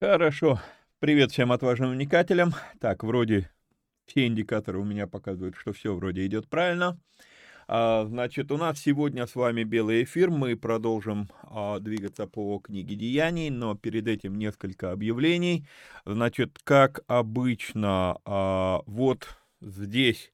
Хорошо. Привет всем отважным вникателям. Так, вроде все индикаторы у меня показывают, что все вроде идет правильно. А, значит, у нас сегодня с вами белый эфир. Мы продолжим а, двигаться по книге Деяний, но перед этим несколько объявлений. Значит, как обычно, а, вот здесь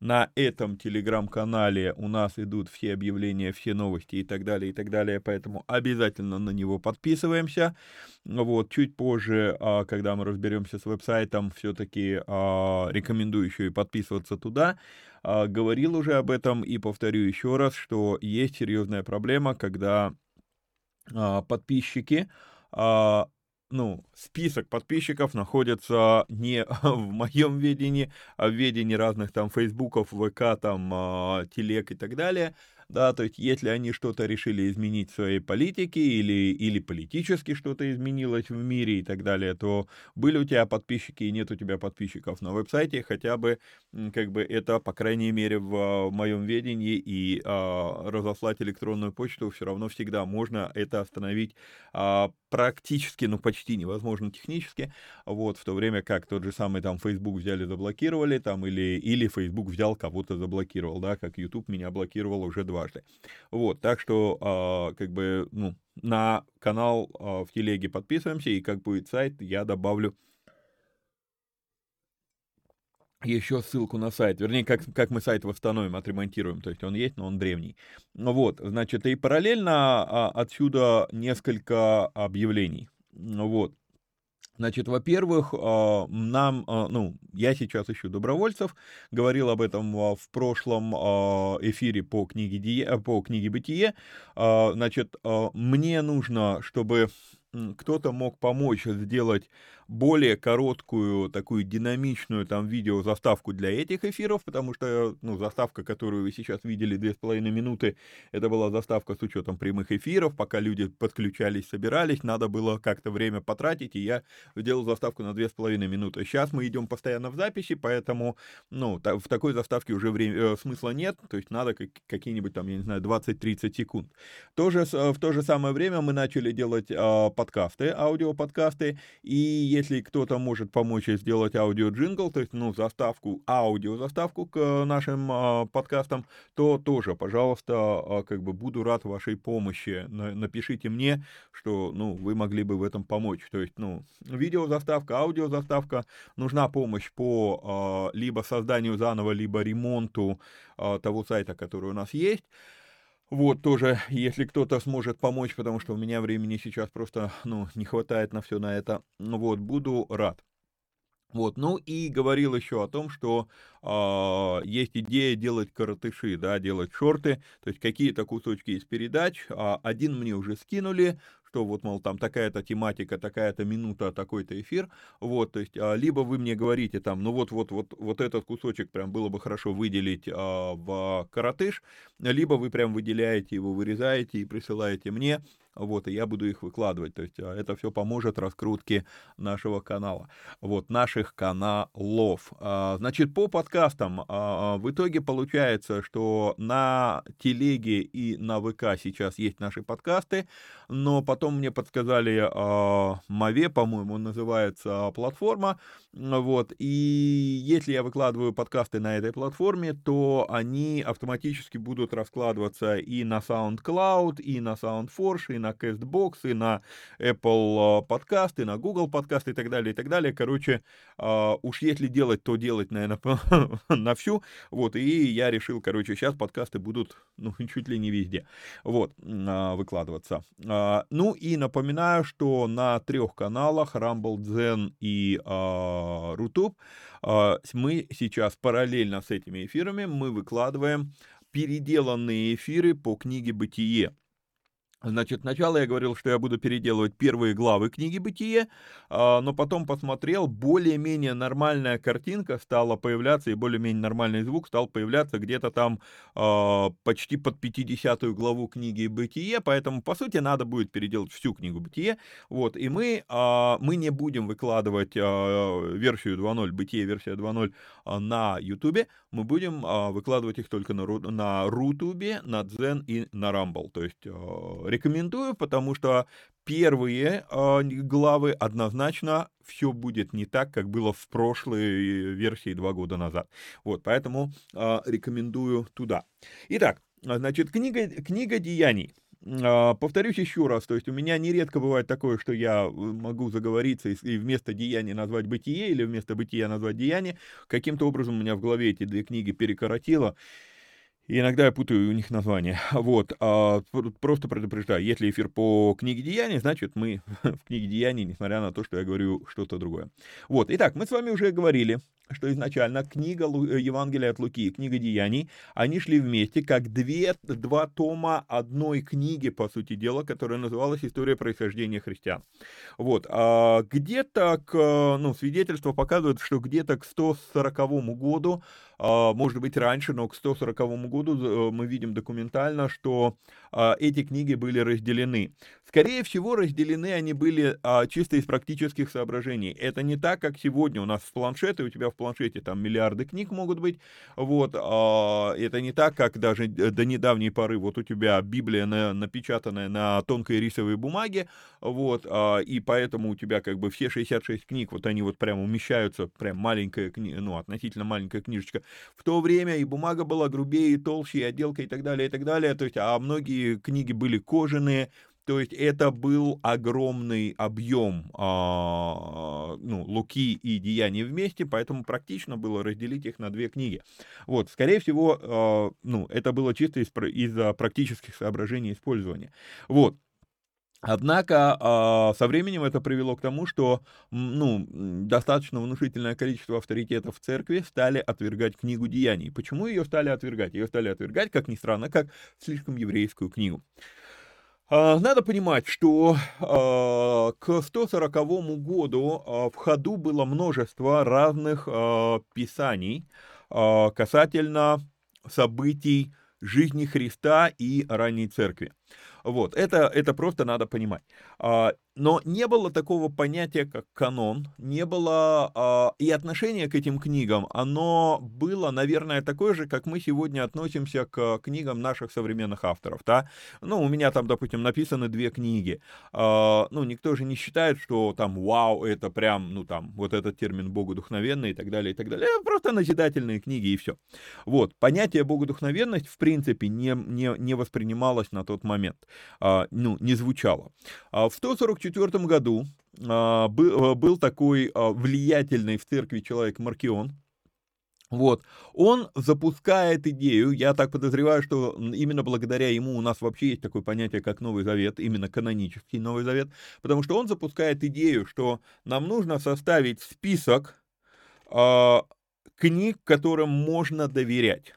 на этом телеграм-канале у нас идут все объявления, все новости и так далее, и так далее, поэтому обязательно на него подписываемся. Вот, чуть позже, а, когда мы разберемся с веб-сайтом, все-таки а, рекомендую еще и подписываться туда. А, говорил уже об этом и повторю еще раз, что есть серьезная проблема, когда подписчики ну, список подписчиков находится не в моем ведении, а в ведении разных там фейсбуков, ВК, там, э, телег и так далее да, то есть если они что-то решили изменить в своей политике или, или политически что-то изменилось в мире и так далее, то были у тебя подписчики и нет у тебя подписчиков на веб-сайте, хотя бы как бы это, по крайней мере, в а, моем ведении и а, разослать электронную почту все равно всегда можно это остановить а, практически, ну почти невозможно технически, вот, в то время как тот же самый там Facebook взяли, заблокировали, там, или, или Facebook взял, кого-то заблокировал, да, как YouTube меня блокировал уже два дважды. Вот, так что, э, как бы, ну, на канал э, в телеге подписываемся, и как будет сайт, я добавлю еще ссылку на сайт, вернее, как, как мы сайт восстановим, отремонтируем, то есть он есть, но он древний. Ну вот, значит, и параллельно а, отсюда несколько объявлений. Ну вот, Значит, во-первых, а, нам, а, ну, я сейчас ищу добровольцев, говорил об этом в прошлом а, эфире по книге, по книге «Бытие». Значит, мне нужно, чтобы кто-то мог помочь сделать более короткую, такую динамичную там видео заставку для этих эфиров, потому что, ну, заставка, которую вы сейчас видели, две с половиной минуты, это была заставка с учетом прямых эфиров, пока люди подключались, собирались, надо было как-то время потратить, и я сделал заставку на две с половиной минуты. Сейчас мы идем постоянно в записи, поэтому, ну, в такой заставке уже время, э, смысла нет, то есть надо какие-нибудь там, я не знаю, 20-30 секунд. Тоже, в то же самое время мы начали делать а, подкасты, аудиоподкасты, и если кто-то может помочь сделать аудиоджингл, то есть, ну, заставку, аудиозаставку к нашим а, подкастам, то тоже, пожалуйста, а, как бы буду рад вашей помощи. Напишите мне, что, ну, вы могли бы в этом помочь. То есть, ну, видеозаставка, аудиозаставка, нужна помощь по а, либо созданию заново, либо ремонту а, того сайта, который у нас есть. Вот тоже, если кто-то сможет помочь, потому что у меня времени сейчас просто, ну, не хватает на все на это, ну вот, буду рад. Вот, ну и говорил еще о том, что э, есть идея делать коротыши, да, делать шорты, то есть какие-то кусочки из передач. Э, один мне уже скинули, что вот, мол, там такая-то тематика, такая-то минута, такой-то эфир, вот, то есть, а, либо вы мне говорите там, ну вот, вот, вот, вот этот кусочек прям было бы хорошо выделить а, в коротыш, либо вы прям выделяете его, вырезаете и присылаете мне, вот, и я буду их выкладывать, то есть а, это все поможет раскрутке нашего канала, вот, наших каналов. А, значит, по подкастам а, в итоге получается, что на телеге и на ВК сейчас есть наши подкасты, но потом мне подсказали Маве, по-моему, называется платформа, вот, и если я выкладываю подкасты на этой платформе, то они автоматически будут раскладываться и на SoundCloud, и на SoundForge, и на CastBox, и на Apple подкасты, и на Google подкасты и так далее, и так далее. Короче, а, уж если делать, то делать, наверное, на всю. Вот, и я решил, короче, сейчас подкасты будут, ну, чуть ли не везде, вот, а, выкладываться. А, ну, и напоминаю, что на трех каналах Rumble, Zen и Рутуб, а, мы сейчас параллельно с этими эфирами мы выкладываем переделанные эфиры по книге «Бытие». Значит, сначала я говорил, что я буду переделывать первые главы книги «Бытие», а, но потом посмотрел, более-менее нормальная картинка стала появляться, и более-менее нормальный звук стал появляться где-то там а, почти под 50 главу книги «Бытие», поэтому, по сути, надо будет переделать всю книгу «Бытие», вот, и мы, а, мы не будем выкладывать версию 2.0, «Бытие», версия 2.0 на YouTube, мы будем выкладывать их только на, на Рутубе, на Дзен и на Rumble, то есть рекомендую, потому что первые э, главы однозначно все будет не так, как было в прошлой версии два года назад. Вот, поэтому э, рекомендую туда. Итак, значит, книга, книга деяний. Повторюсь еще раз, то есть у меня нередко бывает такое, что я э, могу заговориться и вместо деяния назвать бытие или вместо бытия назвать деяние. Каким-то образом у меня в голове эти две книги перекоротило. И иногда я путаю у них названия. Вот. А, просто предупреждаю, если эфир по книге Деяний, значит мы в книге Деяний, несмотря на то, что я говорю что-то другое. Вот. Итак, мы с вами уже говорили, что изначально книга э, Евангелия от Луки и книга Деяний, они шли вместе как две, два тома одной книги, по сути дела, которая называлась «История происхождения христиан». Вот. А где-то, к, ну, свидетельства показывают, что где-то к 140 году а, может быть, раньше, но к 140 году э, мы видим документально, что а, эти книги были разделены. Скорее всего, разделены они были а, чисто из практических соображений. Это не так, как сегодня у нас в планшете, у тебя в планшете там миллиарды книг могут быть, вот, это не так, как даже до недавней поры, вот у тебя Библия напечатанная на тонкой рисовой бумаге, вот, и поэтому у тебя как бы все 66 книг, вот они вот прям умещаются, прям маленькая, ну, относительно маленькая книжечка. В то время и бумага была грубее, и толще, и отделка, и так далее, и так далее. То есть, а многие книги были кожаные, то есть это был огромный объем а, ну, Луки и Деяний вместе, поэтому практично было разделить их на две книги. Вот, скорее всего, а, ну, это было чисто из, из-за практических соображений использования. Вот. Однако а, со временем это привело к тому, что ну, достаточно внушительное количество авторитетов в церкви стали отвергать книгу Деяний. Почему ее стали отвергать? Ее стали отвергать, как ни странно, как слишком еврейскую книгу. А, надо понимать, что а, к 140 году в ходу было множество разных писаний касательно событий жизни Христа и ранней церкви. Вот, это, это просто надо понимать. Но не было такого понятия, как канон, не было э, и отношение к этим книгам, оно было, наверное, такое же, как мы сегодня относимся к книгам наших современных авторов, да. Ну, у меня там, допустим, написаны две книги. Э, ну, никто же не считает, что там, вау, это прям, ну, там, вот этот термин богодухновенный и так далее, и так далее. Это просто назидательные книги и все. Вот, понятие богодухновенность, в принципе, не, не, не воспринималось на тот момент, э, ну, не звучало. В 144 1994 году а, был, а, был такой а, влиятельный в церкви человек Маркион, вот, он запускает идею, я так подозреваю, что именно благодаря ему у нас вообще есть такое понятие, как Новый Завет, именно канонический Новый Завет, потому что он запускает идею, что нам нужно составить список э, книг, которым можно доверять.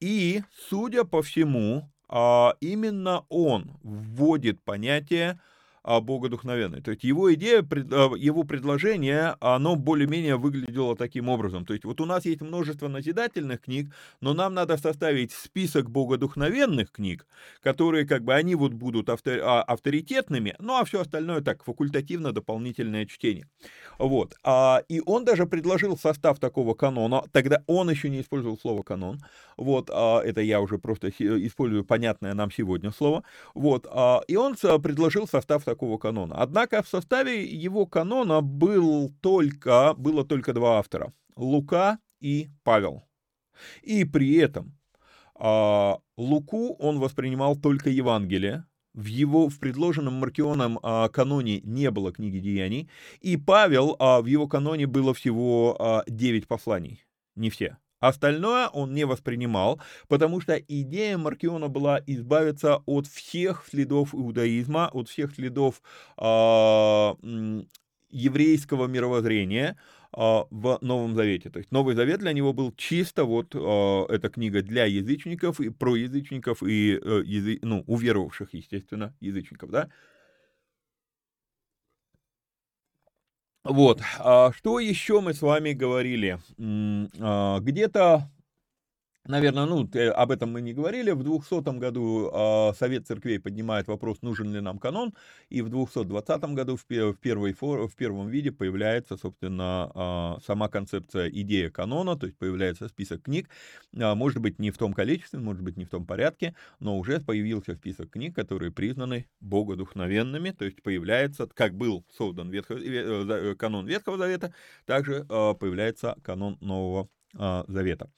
И, судя по всему, э, именно он вводит понятие а, богодухновенный. То есть его идея, а, его предложение, оно более-менее выглядело таким образом. То есть вот у нас есть множество назидательных книг, но нам надо составить список богодухновенных книг, которые как бы они вот будут а, авторитетными, ну а все остальное так, факультативно дополнительное чтение. Вот. И он даже предложил состав такого канона, тогда он еще не использовал слово канон, вот, это я уже просто использую понятное нам сегодня слово, вот, и он предложил состав такого канона. Однако в составе его канона был только, было только два автора. Лука и Павел. И при этом а, Луку он воспринимал только Евангелие, в его в предложенном Маркионом а, каноне не было книги деяний, и Павел а, в его каноне было всего а, 9 посланий, не все. Остальное он не воспринимал, потому что идея Маркиона была избавиться от всех следов иудаизма, от всех следов э, еврейского мировоззрения э, в Новом Завете. То есть Новый Завет для него был чисто вот э, эта книга для язычников и про язычников и э, язы, ну, уверовавших, естественно, язычников, да. Вот, а что еще мы с вами говорили? А, где-то Наверное, ну, об этом мы не говорили. В 200 году э, Совет Церквей поднимает вопрос, нужен ли нам канон, и в 220 году в, в, первой в первом виде появляется, собственно, э, сама концепция, идея канона, то есть появляется список книг, э, может быть, не в том количестве, может быть, не в том порядке, но уже появился список книг, которые признаны богодухновенными, то есть появляется, как был создан Ветхо, э, канон Ветхого Завета, также э, появляется канон Нового а, Завета.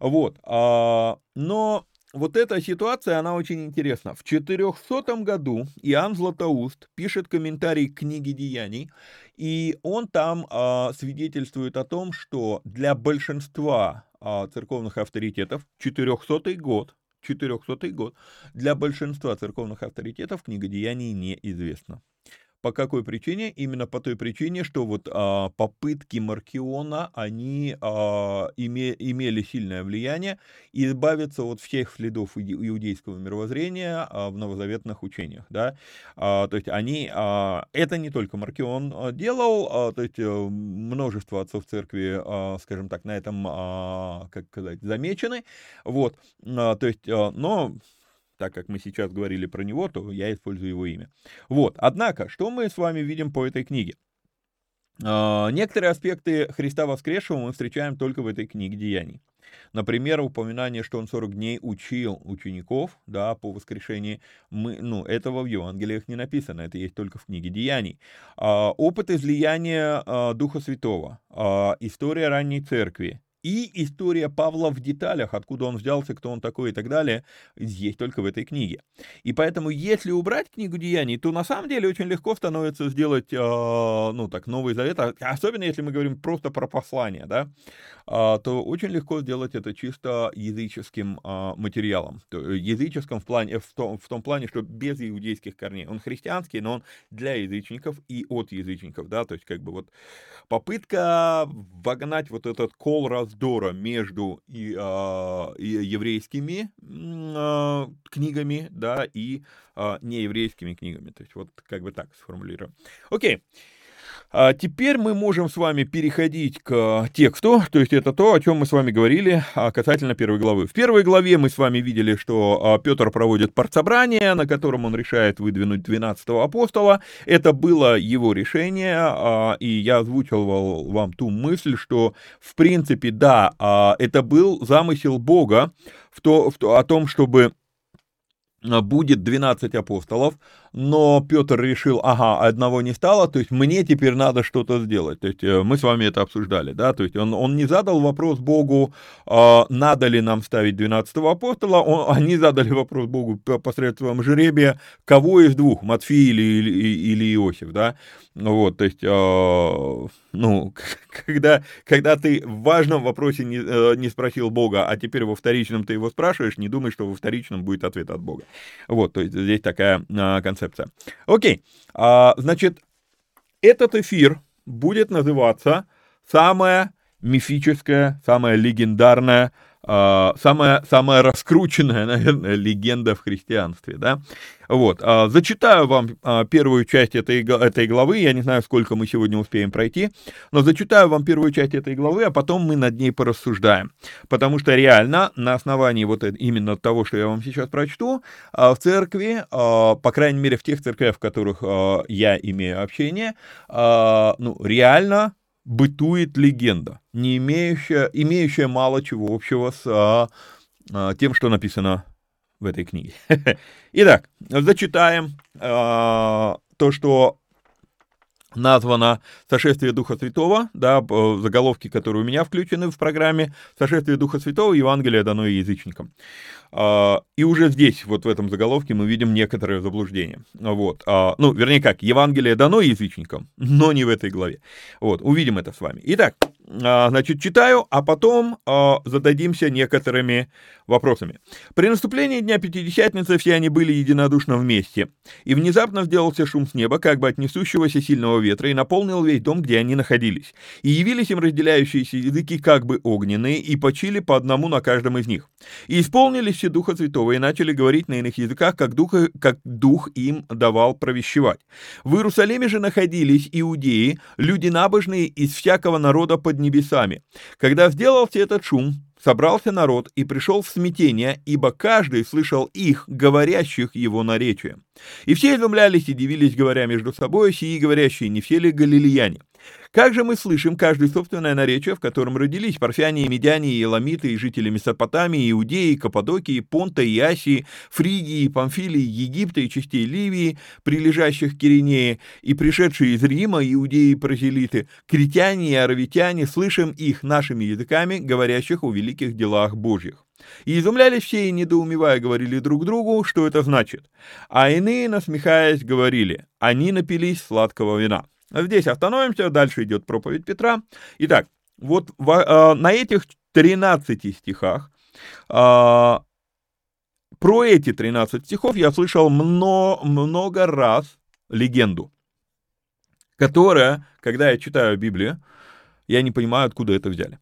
Вот. А, но вот эта ситуация, она очень интересна. В 400 году Иоанн Златоуст пишет комментарий к книге Деяний, и он там а, свидетельствует о том, что для большинства церковных авторитетов 400 год, 400 год, для большинства церковных авторитетов книга Деяний неизвестна. По какой причине? Именно по той причине, что вот а, попытки Маркиона, они а, име, имели сильное влияние избавиться от всех следов иудейского мировоззрения а, в новозаветных учениях, да, а, то есть они, а, это не только Маркион а, делал, а, то есть а, множество отцов церкви, а, скажем так, на этом, а, как сказать, замечены, вот, а, то есть, а, но так как мы сейчас говорили про него, то я использую его имя. Вот, однако, что мы с вами видим по этой книге? А, некоторые аспекты Христа воскресшего мы встречаем только в этой книге Деяний. Например, упоминание, что он 40 дней учил учеников, да, по воскрешении, мы, ну, этого в Евангелиях не написано, это есть только в книге Деяний. А, опыт излияния а, Духа Святого, история ранней церкви, и история Павла в деталях, откуда он взялся, кто он такой и так далее, есть только в этой книге. И поэтому, если убрать книгу Деяний, то на самом деле очень легко становится сделать, э, ну так, Новый Завет, а, особенно если мы говорим просто про послание, да, то очень легко сделать это чисто языческим э, материалом. То, языческим в, плане, в, том, в том плане, что без иудейских корней. Он христианский, но он для язычников и от язычников, да, то есть как бы вот попытка вогнать вот этот кол раз раздора между и, а, и еврейскими а, книгами, да, и а, нееврейскими книгами. То есть вот как бы так сформулируем. Окей. А теперь мы можем с вами переходить к тексту, то есть это то, о чем мы с вами говорили а, касательно первой главы. В первой главе мы с вами видели, что а, Петр проводит партсобрание, на котором он решает выдвинуть 12-го апостола. Это было его решение, а, и я озвучивал вам ту мысль, что в принципе, да, это был замысел Бога в то, в то, о том, чтобы будет 12 апостолов, но Петр решил, ага, одного не стало, то есть мне теперь надо что-то сделать. То есть э, мы с вами это обсуждали, да, то есть он, он не задал вопрос Богу, э, надо ли нам ставить 12 апостола, он, они задали вопрос Богу посредством жеребия, кого из двух, Матфей или, или, или Иосиф, да, вот, то есть, э, ну, когда, когда ты в важном вопросе не, э, не спросил Бога, а теперь во вторичном ты его спрашиваешь, не думай, что во вторичном будет ответ от Бога. Вот, то есть здесь такая э, концепция концепция. Окей, а, значит, этот эфир будет называться самая мифическая, самая легендарная самая, самая раскрученная, наверное, легенда в христианстве, да. Вот, а, зачитаю вам а, первую часть этой, этой главы, я не знаю, сколько мы сегодня успеем пройти, но зачитаю вам первую часть этой главы, а потом мы над ней порассуждаем, потому что реально на основании вот именно того, что я вам сейчас прочту, в церкви, по крайней мере в тех церквях, в которых я имею общение, ну, реально бытует легенда, не имеющая, имеющая мало чего общего с а, а, тем, что написано в этой книге. Итак, зачитаем а, то, что названо «Сошествие Духа Святого», да, заголовки, которые у меня включены в программе, «Сошествие Духа Святого, Евангелие дано язычникам». А, и уже здесь, вот в этом заголовке, мы видим некоторое заблуждение. Вот. А, ну, вернее как, Евангелие дано язычникам, но не в этой главе. Вот, увидим это с вами. Итак, а, значит, читаю, а потом зададимся некоторыми вопросами. При наступлении Дня Пятидесятницы все они были единодушно вместе, и внезапно сделался шум с неба, как бы от несущегося сильного ветра, и наполнил весь дом, где они находились. И явились им разделяющиеся языки, как бы огненные, и почили по одному на каждом из них. И исполнились все Духа Святого, и начали говорить на иных языках, как дух, как дух им давал провещевать. В Иерусалиме же находились иудеи, люди набожные из всякого народа под небесами. Когда сделался этот шум, собрался народ и пришел в смятение, ибо каждый слышал их, говорящих его наречием. И все изумлялись и дивились, говоря между собой, сии говорящие, не все ли галилеяне? Как же мы слышим каждое собственное наречие, в котором родились парфяне, и медяне, и эламиты, и жители Месопотамии, Иудеи, Каппадокии, Понта, и Асии, Фригии, Памфилии, Египта и частей Ливии, прилежащих к Киринее, и пришедшие из Рима, иудеи и прозелиты, критяне и аравитяне, слышим их нашими языками, говорящих о великих делах Божьих. И изумлялись все и, недоумевая, говорили друг другу, что это значит. А иные, насмехаясь, говорили, они напились сладкого вина. Здесь остановимся, дальше идет проповедь Петра. Итак, вот э, на этих 13 стихах, э, про эти 13 стихов я слышал много, много раз легенду, которая, когда я читаю Библию, я не понимаю, откуда это взяли.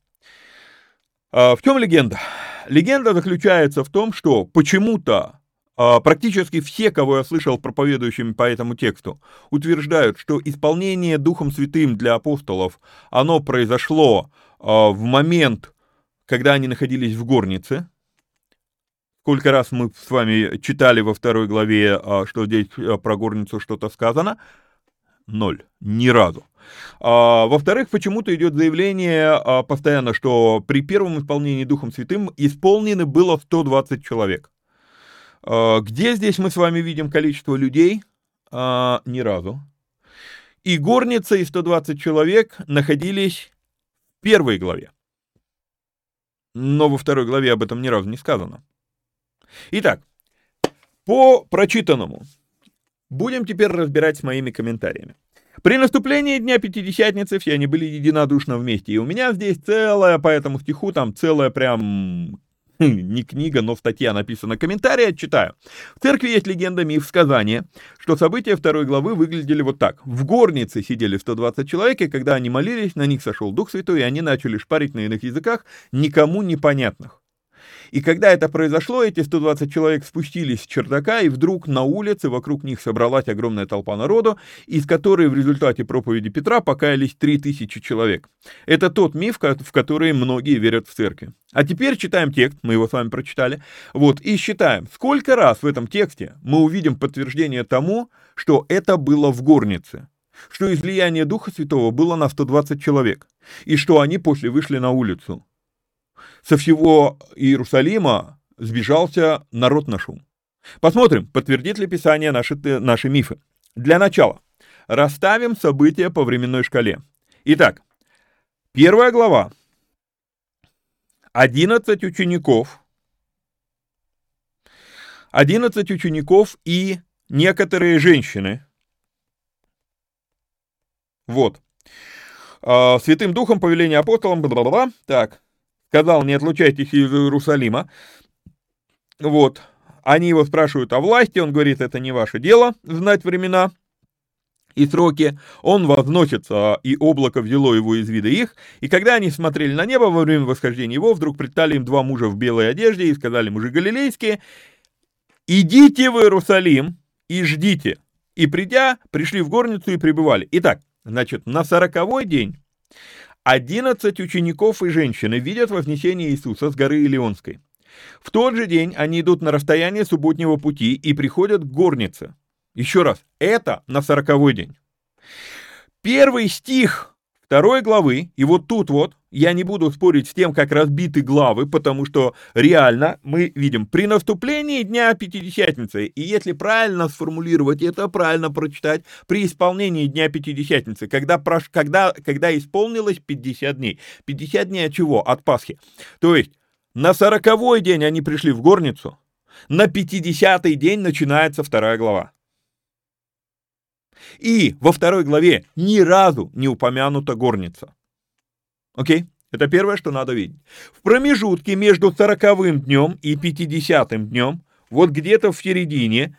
Э, в чем легенда? Легенда заключается в том, что почему-то практически все, кого я слышал проповедующими по этому тексту, утверждают, что исполнение Духом Святым для апостолов, оно произошло а, в момент, когда они находились в горнице. Сколько раз мы с вами читали во второй главе, а, что здесь про горницу что-то сказано? Ноль. Ни разу. Во-вторых, почему-то идет заявление постоянно, что при первом исполнении Духом Святым исполнены было 120 человек. А, где здесь мы с вами видим количество людей? А, ни разу. И горница и 120 человек находились в первой главе. Но во второй главе об этом ни разу не сказано. Итак, по прочитанному будем теперь разбирать с моими комментариями. При наступлении Дня Пятидесятницы все они были единодушно вместе. И у меня здесь целая, по этому стиху, там целая прям не книга, но статья написана комментарий, читаю. В церкви есть легенда, миф, сказание, что события второй главы выглядели вот так. В горнице сидели 120 человек, и когда они молились, на них сошел Дух Святой, и они начали шпарить на иных языках, никому непонятных. И когда это произошло, эти 120 человек спустились с чердака, и вдруг на улице вокруг них собралась огромная толпа народу, из которой в результате проповеди Петра покаялись 3000 человек. Это тот миф, в который многие верят в церкви. А теперь читаем текст, мы его с вами прочитали, вот, и считаем, сколько раз в этом тексте мы увидим подтверждение тому, что это было в горнице, что излияние Духа Святого было на 120 человек, и что они после вышли на улицу. Со всего Иерусалима сбежался народ на шум. Посмотрим, подтвердит ли Писание наши, наши мифы. Для начала, расставим события по временной шкале. Итак, первая глава. 11 учеников. 11 учеников и некоторые женщины. Вот. А, Святым Духом, повеление апостолам, бла -бла -бла. Так, сказал, не отлучайтесь из Иерусалима. Вот. Они его спрашивают о власти, он говорит, это не ваше дело, знать времена и сроки. Он возносится, и облако взяло его из вида их. И когда они смотрели на небо во время восхождения его, вдруг предстали им два мужа в белой одежде и сказали, мужи галилейские, идите в Иерусалим и ждите. И придя, пришли в горницу и пребывали. Итак, значит, на сороковой день 11 учеников и женщины видят вознесение Иисуса с горы Илионской. В тот же день они идут на расстояние субботнего пути и приходят к горнице. Еще раз, это на сороковой день. Первый стих второй главы, и вот тут вот, я не буду спорить с тем, как разбиты главы, потому что реально мы видим при наступлении Дня Пятидесятницы, и если правильно сформулировать это, правильно прочитать, при исполнении Дня Пятидесятницы, когда, когда, когда исполнилось 50 дней. 50 дней от чего? От Пасхи. То есть на сороковой день они пришли в горницу, на 50-й день начинается вторая глава. И во второй главе ни разу не упомянута горница. Окей? Это первое, что надо видеть. В промежутке между сороковым днем и пятидесятым днем, вот где-то в середине,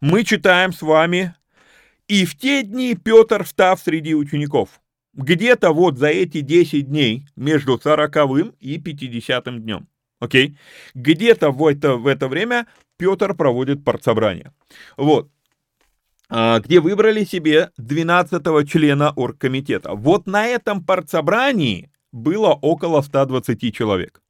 мы читаем с вами «И в те дни Петр, встав среди учеников». Где-то вот за эти 10 дней между сороковым и пятидесятым днем. Окей? Где-то в это, в это время Петр проводит партсобрание. Вот. А, где выбрали себе 12 члена оргкомитета. Вот на этом партсобрании было около 120 человек.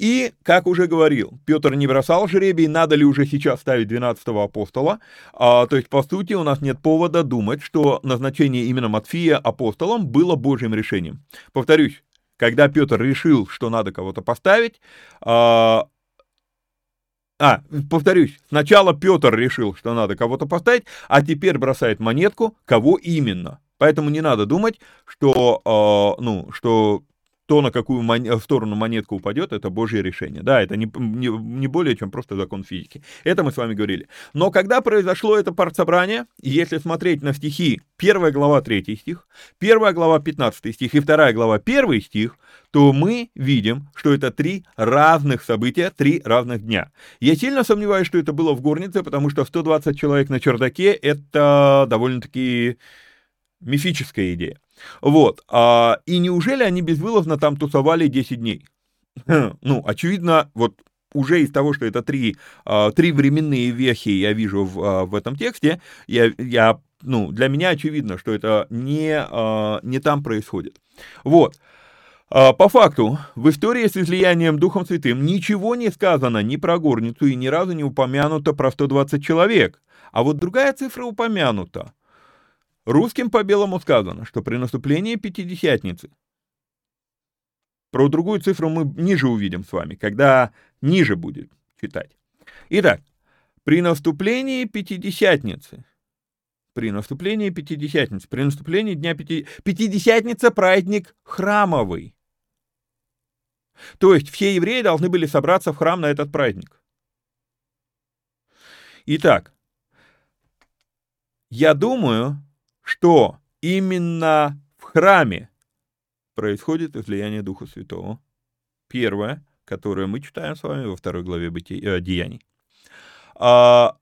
И, как уже говорил, Петр не бросал жребий, надо ли уже сейчас ставить 12-го апостола. А, то есть, по сути, у нас нет повода думать, что назначение именно Матфия апостолом было Божьим решением. Повторюсь, когда Петр решил, что надо кого-то поставить, а, а, повторюсь, сначала Петр решил, что надо кого-то поставить, а теперь бросает монетку, кого именно. Поэтому не надо думать, что, э, ну, что то, на какую мон... сторону монетка упадет, это божье решение. Да, это не, не, не более чем просто закон физики. Это мы с вами говорили. Но когда произошло это партсобрание, если смотреть на стихи 1 глава 3 стих, 1 глава 15 стих и 2 глава 1 стих, то мы видим, что это три разных события, три разных дня. Я сильно сомневаюсь, что это было в горнице, потому что 120 человек на чердаке — это довольно-таки мифическая идея. Вот. А, и неужели они безвылазно там тусовали 10 дней? Ну, очевидно, вот уже из того, что это три, а, три временные вехи я вижу в, а, в этом тексте, я, я, ну, для меня очевидно, что это не, а, не там происходит. Вот. По факту, в истории с излиянием Духом Святым ничего не сказано ни про горницу и ни разу не упомянуто про 120 человек. А вот другая цифра упомянута. Русским по белому сказано, что при наступлении Пятидесятницы, про другую цифру мы ниже увидим с вами, когда ниже будет читать. Итак, при наступлении Пятидесятницы, при наступлении Пятидесятницы, при наступлении Дня Пяти... Пятидесятница – праздник храмовый. То есть все евреи должны были собраться в храм на этот праздник. Итак, я думаю, что именно в храме происходит излияние Духа Святого. Первое, которое мы читаем с вами во второй главе бытия, э, Деяний. А,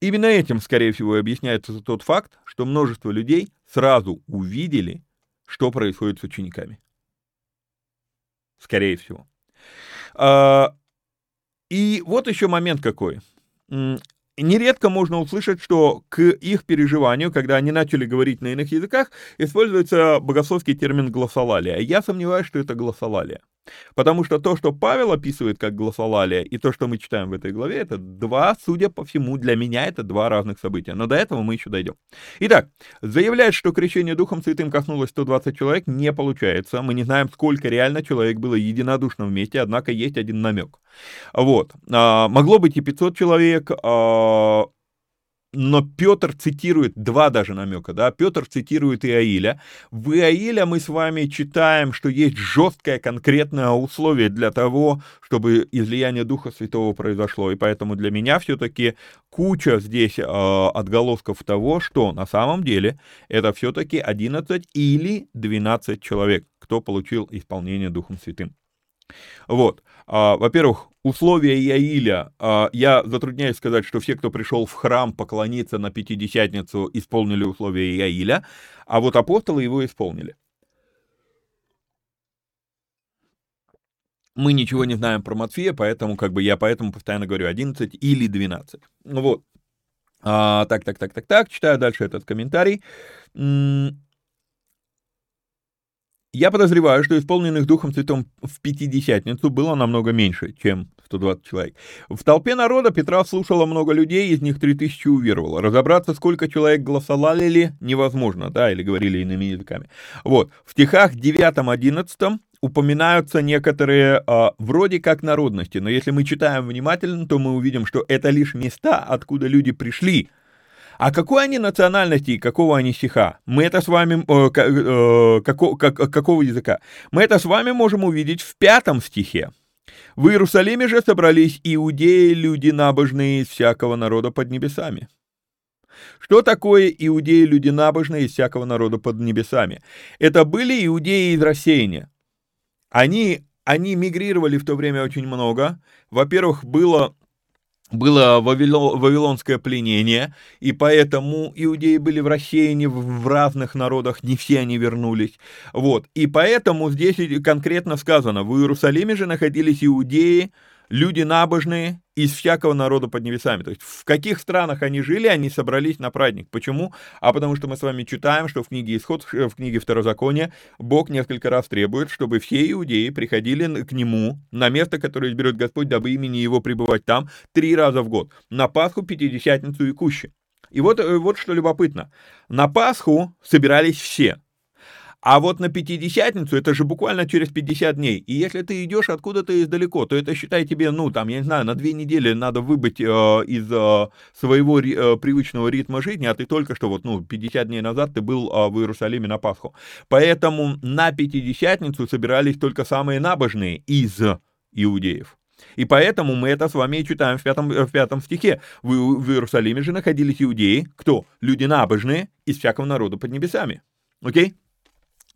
именно этим, скорее всего, объясняется тот факт, что множество людей сразу увидели, что происходит с учениками. скорее всего. А, и вот еще момент какой. Нередко можно услышать, что к их переживанию, когда они начали говорить на иных языках, используется богословский термин глоссолалия. Я сомневаюсь, что это глоссолалия. Потому что то, что Павел описывает как глоссолалия, и то, что мы читаем в этой главе, это два, судя по всему, для меня это два разных события. Но до этого мы еще дойдем. Итак, заявлять, что крещение Духом Святым коснулось 120 человек, не получается. Мы не знаем, сколько реально человек было единодушно вместе, однако есть один намек. Вот. А, могло быть и 500 человек, а, но Петр цитирует два даже намека, да, Петр цитирует Иаиля. В Иаиля мы с вами читаем, что есть жесткое конкретное условие для того, чтобы излияние Духа Святого произошло, и поэтому для меня все-таки куча здесь э, отголосков того, что на самом деле это все-таки 11 или 12 человек, кто получил исполнение Духом Святым. Вот. А, во-первых, условия Яиля, а, я затрудняюсь сказать, что все, кто пришел в храм поклониться на Пятидесятницу, исполнили условия Яиля, а вот апостолы его исполнили. Мы ничего не знаем про Матфея, поэтому как бы я поэтому постоянно говорю 11 или 12. Ну вот. А, так, так, так, так, так. Читаю дальше этот комментарий. Я подозреваю, что исполненных Духом Святым в Пятидесятницу было намного меньше, чем 120 человек. В толпе народа Петра слушало много людей, из них 3000 уверовало. Разобраться, сколько человек голосовали, невозможно, да, или говорили иными языками. Вот, в стихах 9-11 упоминаются некоторые а, вроде как народности, но если мы читаем внимательно, то мы увидим, что это лишь места, откуда люди пришли, а какой они национальности и какого они стиха? Мы это с вами... Э, э, како, как, какого языка? Мы это с вами можем увидеть в пятом стихе. В Иерусалиме же собрались иудеи, люди набожные из всякого народа под небесами. Что такое иудеи, люди набожные из всякого народа под небесами? Это были иудеи из рассеяния. Они, они мигрировали в то время очень много. Во-первых, было было вавилонское пленение, и поэтому иудеи были в рассеянии в разных народах, не все они вернулись. Вот. И поэтому здесь конкретно сказано, в Иерусалиме же находились иудеи, люди набожные из всякого народа под небесами. То есть в каких странах они жили, они собрались на праздник. Почему? А потому что мы с вами читаем, что в книге Исход, в книге Второзакония, Бог несколько раз требует, чтобы все иудеи приходили к Нему на место, которое изберет Господь, дабы имени Его пребывать там три раза в год. На Пасху, Пятидесятницу и Кущи. И вот, э, вот что любопытно. На Пасху собирались все. А вот на Пятидесятницу, это же буквально через 50 дней. И если ты идешь откуда-то издалеко, то это, считай, тебе, ну, там, я не знаю, на две недели надо выбыть э, из э, своего э, привычного ритма жизни, а ты только что, вот, ну, 50 дней назад ты был э, в Иерусалиме на Пасху. Поэтому на Пятидесятницу собирались только самые набожные из иудеев. И поэтому мы это с вами и читаем в пятом, в пятом стихе. В, в Иерусалиме же находились иудеи, кто? Люди набожные из всякого народа под небесами. Окей?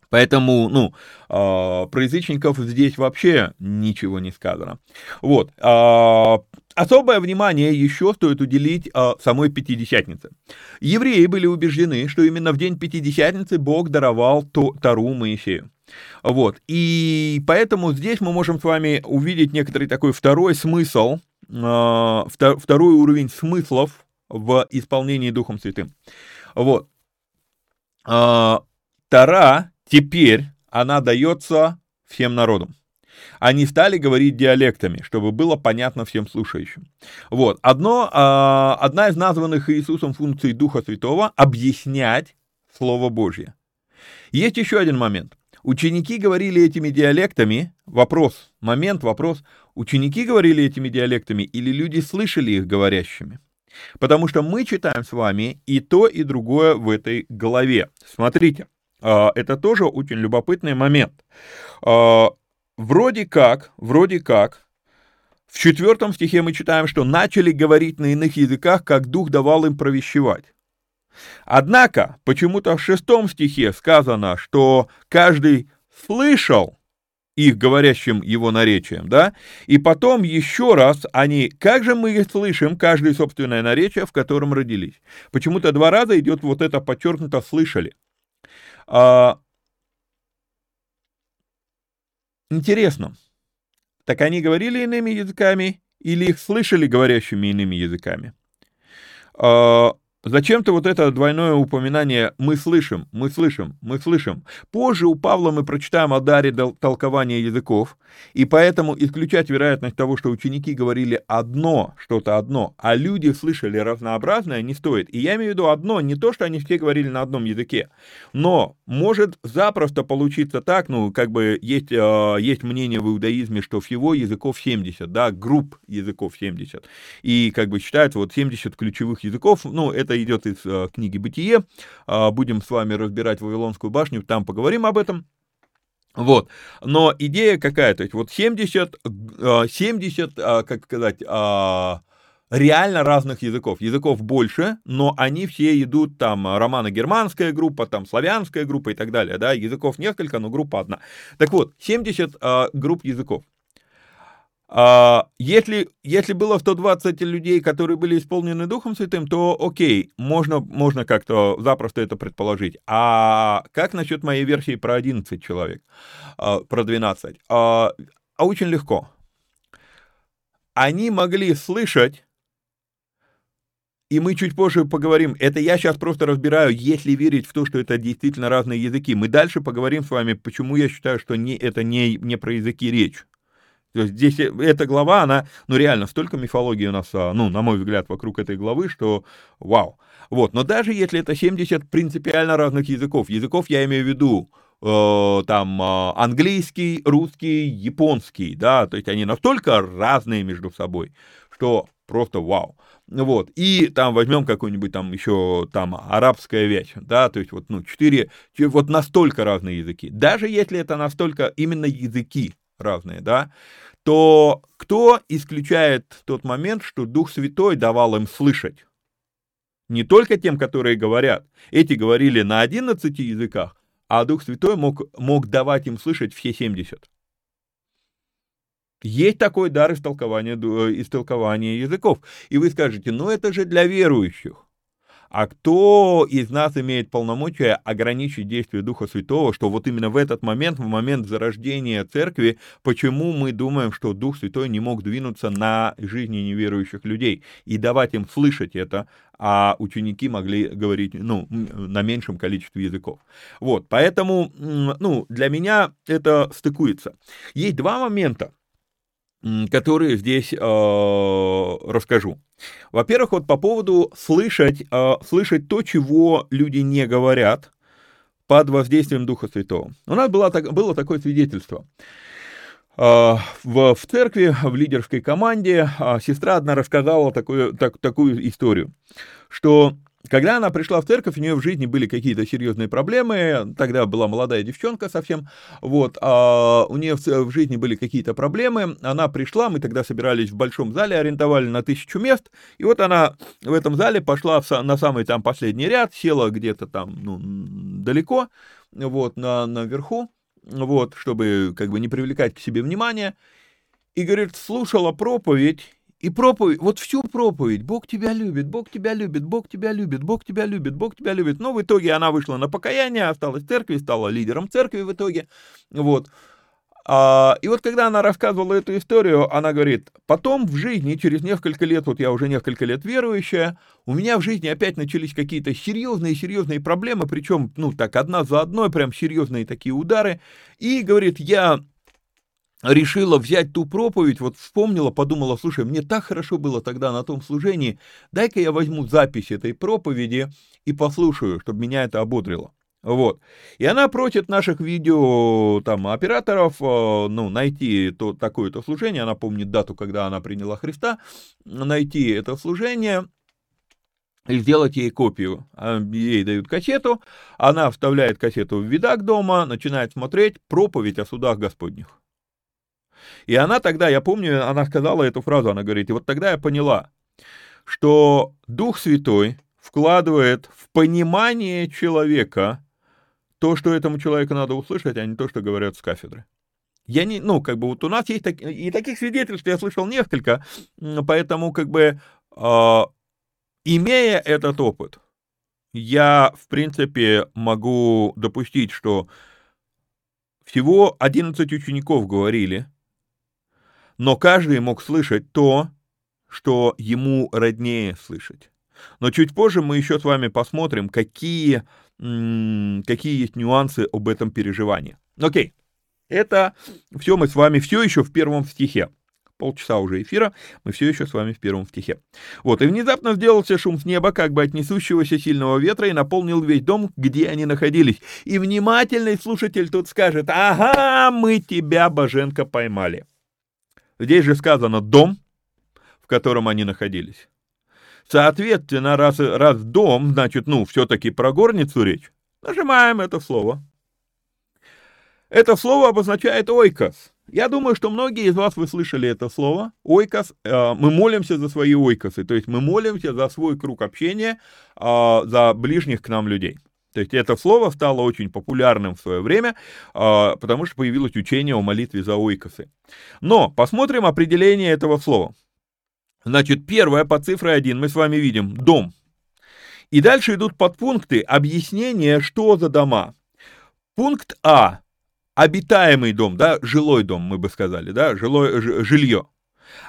Поэтому, ну, э, про язычников здесь вообще ничего не сказано. Вот. Э, особое внимание еще стоит уделить э, самой Пятидесятнице. Евреи были убеждены, что именно в день Пятидесятницы Бог даровал то, Тару Моисею. Вот. И поэтому здесь мы можем с вами увидеть некоторый такой второй смысл, второй уровень смыслов в исполнении Духом Святым. Вот. Э, Тара Теперь она дается всем народам. Они стали говорить диалектами, чтобы было понятно всем слушающим. Вот. Одно, э, одна из названных Иисусом функций Духа Святого — объяснять Слово Божье. Есть еще один момент. Ученики говорили этими диалектами, вопрос, момент, вопрос, ученики говорили этими диалектами или люди слышали их говорящими? Потому что мы читаем с вами и то, и другое в этой главе. Смотрите. А, это тоже очень любопытный момент. А, вроде как, вроде как, в четвертом стихе мы читаем, что начали говорить на иных языках, как Дух давал им провещевать. Однако, почему-то в шестом стихе сказано, что каждый слышал их говорящим его наречием, да, и потом еще раз они, как же мы слышим каждое собственное наречие, в котором родились. Почему-то два раза идет вот это подчеркнуто «слышали». А, Интересно, так они говорили иными языками или их слышали говорящими иными языками? А, Зачем-то вот это двойное упоминание «мы слышим», «мы слышим», «мы слышим». Позже у Павла мы прочитаем о даре толкования языков, и поэтому исключать вероятность того, что ученики говорили одно, что-то одно, а люди слышали разнообразное, не стоит. И я имею в виду одно, не то, что они все говорили на одном языке, но может запросто получиться так, ну, как бы есть, э, есть мнение в иудаизме, что всего языков 70, да, групп языков 70, и как бы считают вот 70 ключевых языков, ну, это идет из э, книги «Бытие». Э, будем с вами разбирать Вавилонскую башню, там поговорим об этом. Вот, но идея какая, то есть вот 70, 70, э, как сказать, э, реально разных языков. Языков больше, но они все идут там романо-германская группа, там славянская группа и так далее, да, языков несколько, но группа одна. Так вот, 70 э, групп языков. А, если, если было 120 людей, которые были исполнены Духом Святым, то окей, можно, можно как-то запросто это предположить. А как насчет моей версии про 11 человек, а, про 12? А, а очень легко. Они могли слышать, и мы чуть позже поговорим, это я сейчас просто разбираю, если верить в то, что это действительно разные языки. Мы дальше поговорим с вами, почему я считаю, что не, это не, не про языки речь. То есть здесь э, эта глава, она, ну реально, столько мифологии у нас, а, ну, на мой взгляд, вокруг этой главы, что вау. Вот, но даже если это 70 принципиально разных языков, языков я имею в виду, э, там, э, английский, русский, японский, да, то есть они настолько разные между собой, что просто вау. Вот, и там возьмем какой-нибудь там еще там арабская вещь, да, то есть вот, ну, четыре, вот настолько разные языки. Даже если это настолько именно языки разные, да, то кто исключает тот момент, что Дух Святой давал им слышать? Не только тем, которые говорят. Эти говорили на 11 языках, а Дух Святой мог, мог давать им слышать все 70. Есть такой дар истолкования, истолкования языков. И вы скажете, ну это же для верующих. А кто из нас имеет полномочия ограничить действие Духа Святого, что вот именно в этот момент, в момент зарождения церкви, почему мы думаем, что Дух Святой не мог двинуться на жизни неверующих людей и давать им слышать это, а ученики могли говорить, ну, на меньшем количестве языков. Вот, поэтому, ну, для меня это стыкуется. Есть два момента, которые здесь э, расскажу. Во-первых, вот по поводу слышать, э, слышать то, чего люди не говорят под воздействием Духа Святого. У нас было, было такое свидетельство. Э, в, в церкви, в лидерской команде э, сестра одна рассказала такую, так, такую историю, что когда она пришла в церковь, у нее в жизни были какие-то серьезные проблемы, тогда была молодая девчонка совсем, вот, а у нее в, жизни были какие-то проблемы, она пришла, мы тогда собирались в большом зале, арендовали на тысячу мест, и вот она в этом зале пошла в, на самый там последний ряд, села где-то там, ну, далеко, вот, на, наверху, вот, чтобы как бы не привлекать к себе внимания, и, говорит, слушала проповедь, и проповедь, вот всю проповедь, Бог тебя любит, Бог тебя любит, Бог тебя любит, Бог тебя любит, Бог тебя любит. Но в итоге она вышла на покаяние, осталась в церкви, стала лидером церкви в итоге. Вот. А, и вот когда она рассказывала эту историю, она говорит, потом в жизни, через несколько лет, вот я уже несколько лет верующая, у меня в жизни опять начались какие-то серьезные-серьезные проблемы, причем, ну, так, одна за одной, прям серьезные такие удары. И, говорит, я решила взять ту проповедь, вот вспомнила, подумала, слушай, мне так хорошо было тогда на том служении, дай-ка я возьму запись этой проповеди и послушаю, чтобы меня это ободрило. Вот. И она просит наших видео там, операторов э, ну, найти то, такое-то служение. Она помнит дату, когда она приняла Христа. Найти это служение и сделать ей копию. А, ей дают кассету, она вставляет кассету в видак дома, начинает смотреть проповедь о судах Господних. И она тогда, я помню, она сказала эту фразу, она говорит, и вот тогда я поняла, что Дух Святой вкладывает в понимание человека то, что этому человеку надо услышать, а не то, что говорят с кафедры. Я не, ну, как бы вот у нас есть так, и таких свидетельств я слышал несколько, поэтому как бы э, имея этот опыт, я в принципе могу допустить, что всего 11 учеников говорили, но каждый мог слышать то, что ему роднее слышать. Но чуть позже мы еще с вами посмотрим, какие, какие есть нюансы об этом переживании. Окей, это все мы с вами все еще в первом стихе. Полчаса уже эфира, мы все еще с вами в первом стихе. Вот, и внезапно сделался шум с неба, как бы от несущегося сильного ветра, и наполнил весь дом, где они находились. И внимательный слушатель тут скажет, ага, мы тебя, Боженко, поймали. Здесь же сказано «дом», в котором они находились. Соответственно, раз, раз дом, значит, ну, все-таки про горницу речь, нажимаем это слово. Это слово обозначает ойкос. Я думаю, что многие из вас вы слышали это слово. Ойкос. Э, мы молимся за свои ойкосы, то есть мы молимся за свой круг общения, э, за ближних к нам людей. То есть это слово стало очень популярным в свое время, э, потому что появилось учение о молитве за ойкосы. Но посмотрим определение этого слова. Значит, первое по цифре 1 мы с вами видим дом. И дальше идут подпункты объяснения, что за дома. Пункт А. Обитаемый дом, да, жилой дом, мы бы сказали, да, жилое, жилье.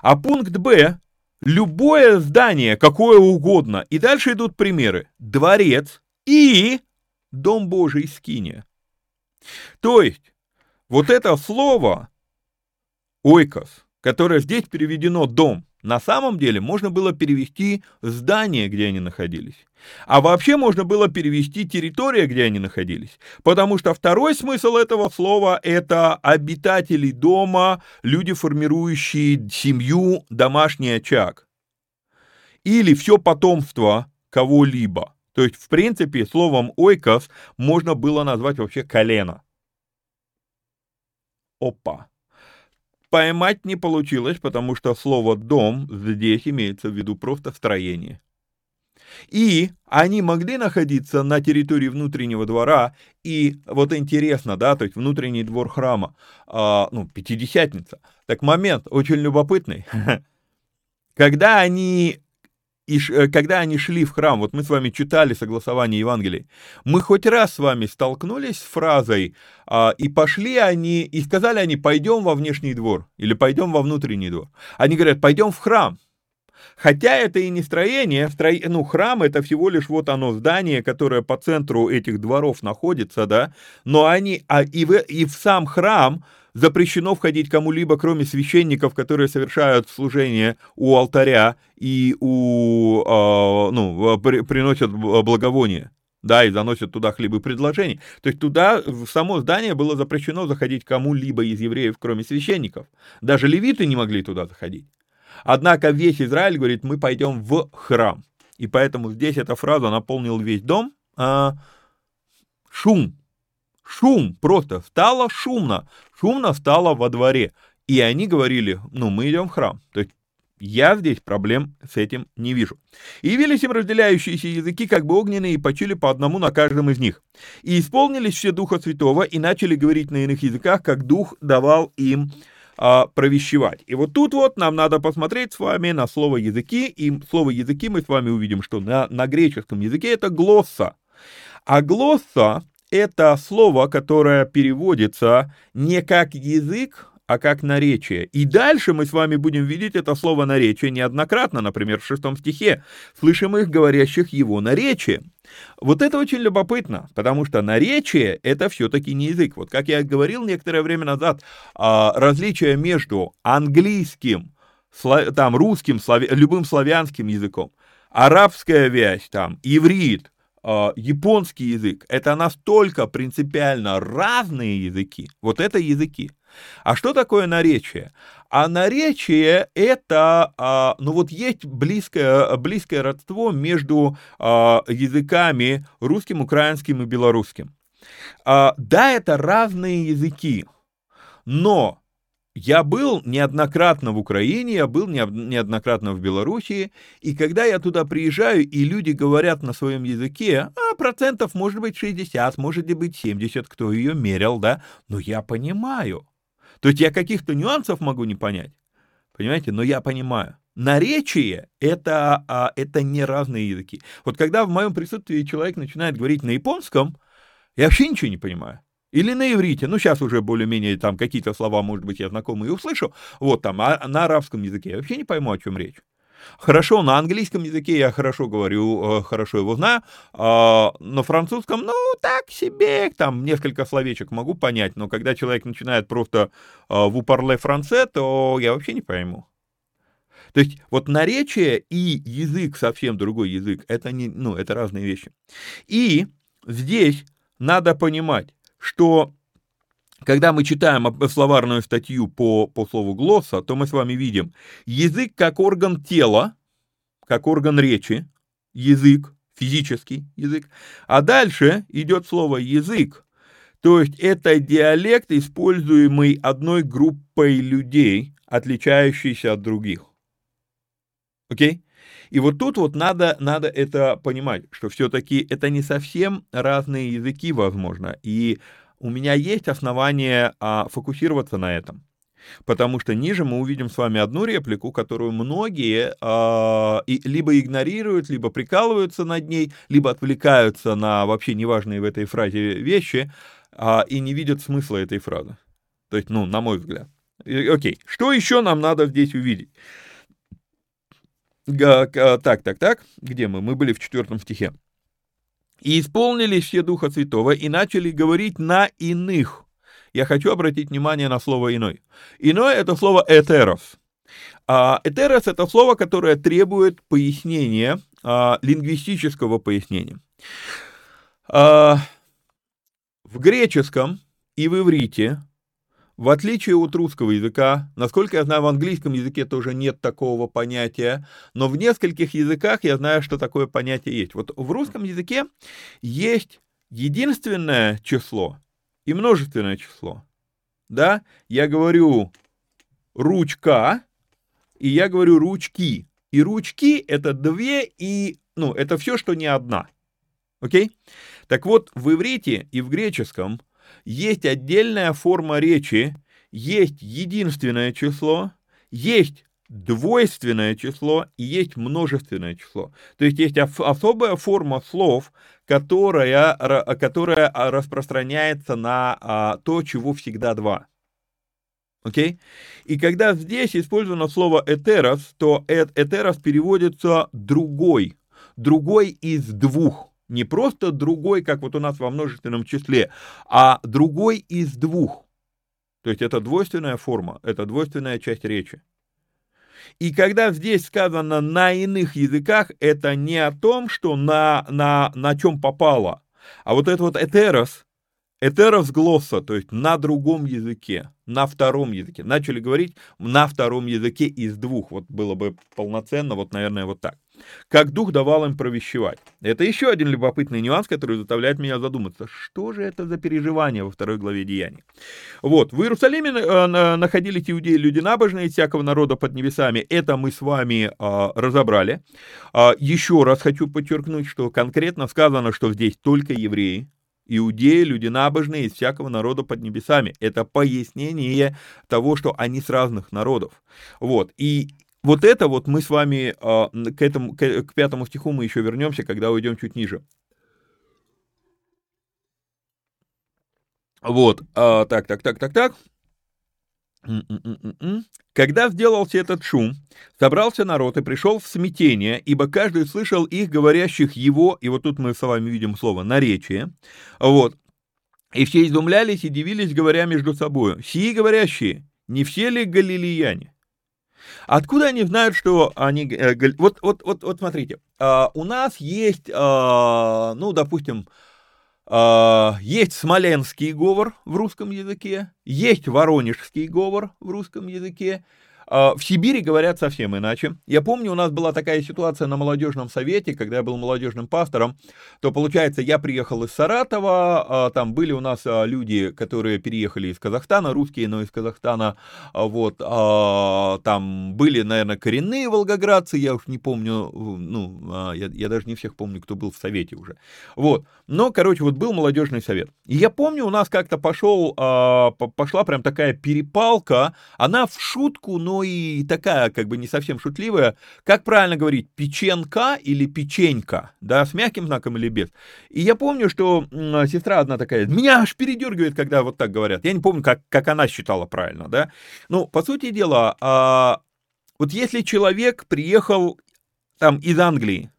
А пункт Б. Любое здание, какое угодно. И дальше идут примеры. Дворец и дом Божий скиния. То есть, вот это слово ойкос, которое здесь переведено дом, на самом деле можно было перевести здание, где они находились. А вообще можно было перевести территория, где они находились. Потому что второй смысл этого слова – это обитатели дома, люди, формирующие семью, домашний очаг. Или все потомство кого-либо. То есть, в принципе, словом «ойкос» можно было назвать вообще колено. Опа поймать не получилось, потому что слово «дом» здесь имеется в виду просто строение. И они могли находиться на территории внутреннего двора, и вот интересно, да, то есть внутренний двор храма, а, ну, Пятидесятница. Так момент очень любопытный. Когда они и э, когда они шли в храм, вот мы с вами читали согласование Евангелий, мы хоть раз с вами столкнулись с фразой, а, и пошли они, и сказали они, пойдем во внешний двор, или пойдем во внутренний двор. Они говорят, пойдем в храм. Хотя это и не строение, стро... ну, храм это всего лишь вот оно здание, которое по центру этих дворов находится, да, но они, а и в, и в сам храм запрещено входить кому-либо, кроме священников, которые совершают служение у алтаря и у, э, ну, при, приносят благовоние да, и заносят туда хлебы предложений. То есть туда, в само здание было запрещено заходить кому-либо из евреев, кроме священников. Даже левиты не могли туда заходить. Однако весь Израиль говорит, мы пойдем в храм. И поэтому здесь эта фраза наполнил весь дом. А, шум, Шум просто, стало шумно. Шумно стало во дворе. И они говорили, ну, мы идем в храм. То есть я здесь проблем с этим не вижу. И явились им разделяющиеся языки, как бы огненные, и почили по одному на каждом из них. И исполнились все Духа Святого, и начали говорить на иных языках, как Дух давал им а, провещевать. И вот тут вот нам надо посмотреть с вами на слово языки, и слово языки мы с вами увидим, что на, на греческом языке это глосса. А глосса это слово, которое переводится не как язык, а как наречие. И дальше мы с вами будем видеть это слово наречие неоднократно, например, в шестом стихе. Слышим их, говорящих его наречие. Вот это очень любопытно, потому что наречие — это все-таки не язык. Вот как я говорил некоторое время назад, а, различие между английским, там, русским, любым славянским языком, арабская вязь, там, иврит, а, японский язык, это настолько принципиально разные языки, вот это языки. А что такое наречие? А наречие это, а, ну вот есть близкое, близкое родство между а, языками русским, украинским и белорусским. Да, это разные языки, но я был неоднократно в Украине, я был неоднократно в Белоруссии, и когда я туда приезжаю, и люди говорят на своем языке, а процентов может быть 60, может быть 70, кто ее мерил, да, но я понимаю. То есть я каких-то нюансов могу не понять, понимаете, но я понимаю. Наречие это, а, это не разные языки. Вот когда в моем присутствии человек начинает говорить на японском, я вообще ничего не понимаю. Или на иврите, ну, сейчас уже более-менее там какие-то слова, может быть, я знакомые услышу, вот там, а на арабском языке я вообще не пойму, о чем речь. Хорошо, на английском языке я хорошо говорю, э, хорошо его знаю, а на французском, ну, так себе, там несколько словечек могу понять, но когда человек начинает просто э, в упарле франце, то я вообще не пойму. То есть вот наречие и язык совсем другой язык, это не, ну, это разные вещи. И здесь надо понимать, что когда мы читаем словарную статью по, по слову глосса, то мы с вами видим язык как орган тела, как орган речи, язык, физический язык, а дальше идет слово язык, то есть это диалект, используемый одной группой людей, отличающийся от других. Окей? И вот тут вот надо, надо это понимать, что все-таки это не совсем разные языки, возможно, и у меня есть основания а, фокусироваться на этом. Потому что ниже мы увидим с вами одну реплику, которую многие э, и, либо игнорируют, либо прикалываются над ней, либо отвлекаются на вообще неважные в этой фразе вещи э, и не видят смысла этой фразы. То есть, ну, на мой взгляд. И, окей, что еще нам надо здесь увидеть? Г- так, так, так, где мы? Мы были в четвертом стихе. И исполнились все Духа Святого и начали говорить на иных. Я хочу обратить внимание на слово «иной». «Иной» — это слово «этерос». А «Этерос» — это слово, которое требует пояснения, а, лингвистического пояснения. А, в греческом и в иврите в отличие от русского языка, насколько я знаю, в английском языке тоже нет такого понятия, но в нескольких языках я знаю, что такое понятие есть. Вот в русском языке есть единственное число и множественное число. Да, я говорю ручка, и я говорю ручки. И ручки это две, и, ну, это все, что не одна. Окей? Так вот, в иврите и в греческом есть отдельная форма речи, есть единственное число, есть двойственное число и есть множественное число. То есть есть особая форма слов, которая, которая распространяется на а, то, чего всегда два. Окей? Okay? И когда здесь использовано слово «этерос», то «этерос» переводится «другой», «другой из двух». Не просто другой, как вот у нас во множественном числе, а другой из двух. То есть это двойственная форма, это двойственная часть речи. И когда здесь сказано на иных языках, это не о том, что на, на, на чем попало, а вот это вот этерос, этерос глосса, то есть на другом языке, на втором языке. Начали говорить на втором языке из двух. Вот было бы полноценно, вот, наверное, вот так как дух давал им провещевать. Это еще один любопытный нюанс, который заставляет меня задуматься, что же это за переживание во второй главе Деяний. Вот, в Иерусалиме э, находились иудеи, люди набожные, всякого народа под небесами. Это мы с вами а, разобрали. А, еще раз хочу подчеркнуть, что конкретно сказано, что здесь только евреи, Иудеи, люди набожные из всякого народа под небесами. Это пояснение того, что они с разных народов. Вот. И вот это вот мы с вами а, к этому, к, пятому стиху мы еще вернемся, когда уйдем чуть ниже. Вот, а, так, так, так, так, так. Когда сделался этот шум, собрался народ и пришел в смятение, ибо каждый слышал их, говорящих его, и вот тут мы с вами видим слово «наречие», вот, и все изумлялись и дивились, говоря между собой, «Сии говорящие, не все ли галилеяне?» Откуда они знают, что они... Э, вот, вот, вот, вот смотрите, а, у нас есть, а, ну, допустим, есть смоленский говор в русском языке, есть воронежский говор в русском языке, а, в Сибири говорят совсем иначе. Я помню, у нас была такая ситуация на молодежном совете, когда я был молодежным пастором, то получается, я приехал из Саратова, а, там были у нас а, люди, которые переехали из Казахстана, русские, но из Казахстана, вот, там были, наверное, коренные волгоградцы, я уж не помню, ну, я, я даже не всех помню, кто был в совете уже, вот, но, короче, вот был молодежный совет. И я помню, у нас как-то пошел, пошла прям такая перепалка, она в шутку, но но и такая, как бы не совсем шутливая. Как правильно говорить, печенка или печенька, да, с мягким знаком или без. И я помню, что сестра одна такая, меня аж передергивает, когда вот так говорят. Я не помню, как, как она считала правильно, да. Ну, по сути дела, а, вот если человек приехал там из Англии,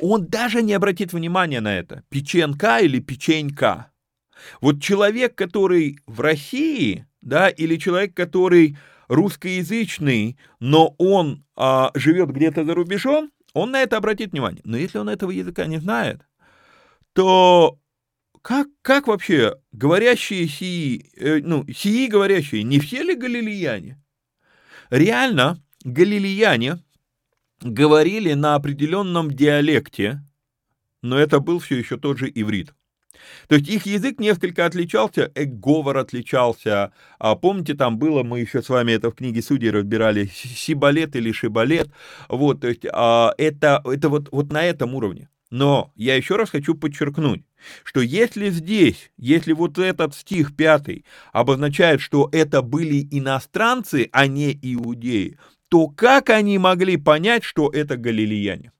он даже не обратит внимания на это. Печенка или печенька. Вот человек, который в России, да, или человек, который русскоязычный, но он а, живет где-то за рубежом, он на это обратит внимание. Но если он этого языка не знает, то как, как вообще говорящие сии, э, ну, сии говорящие, не все ли галилеяне? Реально, галилеяне говорили на определенном диалекте, но это был все еще тот же иврит. То есть их язык несколько отличался, говор отличался. А помните, там было, мы еще с вами это в книге Судей разбирали, сибалет или шибалет. Вот, то есть а, это, это вот, вот на этом уровне. Но я еще раз хочу подчеркнуть, что если здесь, если вот этот стих пятый обозначает, что это были иностранцы, а не иудеи, то как они могли понять, что это галилеяне?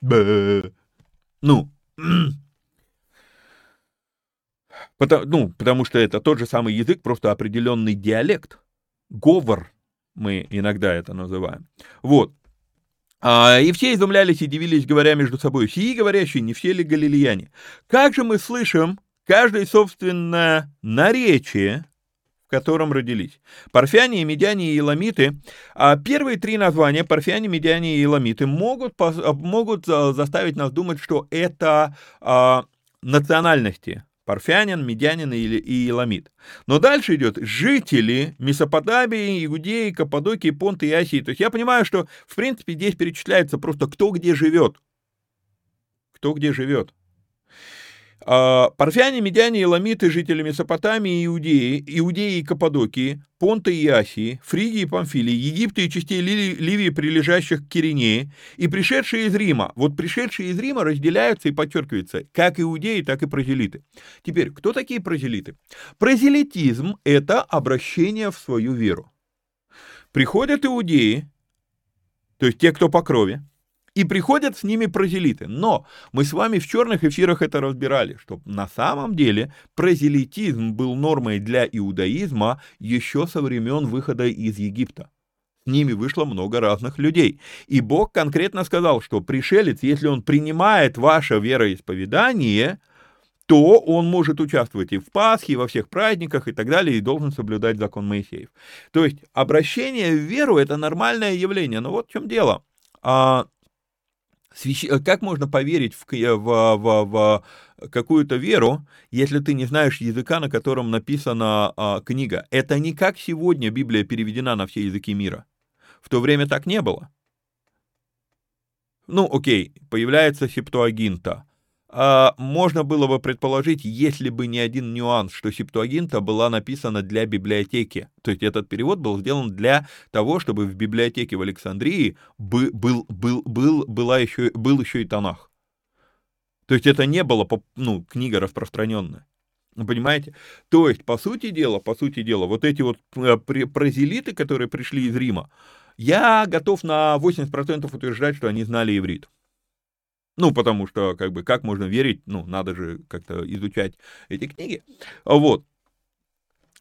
Ну, потому, ну, потому что это тот же самый язык, просто определенный диалект. Говор мы иногда это называем. Вот. А, и все изумлялись и дивились, говоря между собой, сии говорящие, не все ли галилеяне? Как же мы слышим каждое собственное наречие, в котором родились. Парфяне, медяне и еламиты. А первые три названия, парфяне, медяне и еламиты, могут, могут заставить нас думать, что это а, национальности. Парфянин, медянин и, и еламит. Но дальше идет жители Месопотамии, Иудеи, Каппадокии, Понты и Асии. То есть я понимаю, что в принципе здесь перечисляется просто кто где живет. Кто где живет. А, парфяне, медяне, еламиты, жители Месопотамии Иудеи, Иудеи и Каппадокии, Понта и Асии, Фригии и Памфилии, Египта и частей Ливии, прилежащих к Киринее, и пришедшие из Рима. Вот пришедшие из Рима разделяются и подчеркиваются как иудеи, так и прозелиты. Теперь, кто такие прозелиты? Прозелитизм – это обращение в свою веру. Приходят иудеи, то есть те, кто по крови, и приходят с ними прозелиты. Но мы с вами в черных эфирах это разбирали, что на самом деле прозелитизм был нормой для иудаизма еще со времен выхода из Египта. С ними вышло много разных людей. И Бог конкретно сказал, что пришелец, если он принимает ваше вероисповедание, то он может участвовать и в Пасхе, и во всех праздниках и так далее, и должен соблюдать закон Моисеев. То есть обращение в веру – это нормальное явление. Но вот в чем дело. А, Свящ... Э, как можно поверить в, в, в, в какую-то веру, если ты не знаешь языка, на котором написана а, книга? Это не как сегодня Библия переведена на все языки мира. В то время так не было. Ну, окей, появляется септуагинта. А, можно было бы предположить, если бы не один нюанс, что Септуагинта была написана для библиотеки. То есть этот перевод был сделан для того, чтобы в библиотеке в Александрии был, был, был, был, была еще, был еще и Танах. То есть это не было ну, книга распространенная. Понимаете? То есть, по сути дела, по сути дела, вот эти вот э, прозелиты, которые пришли из Рима, я готов на 80% утверждать, что они знали иврит. Ну, потому что, как бы, как можно верить, ну, надо же как-то изучать эти книги. Вот.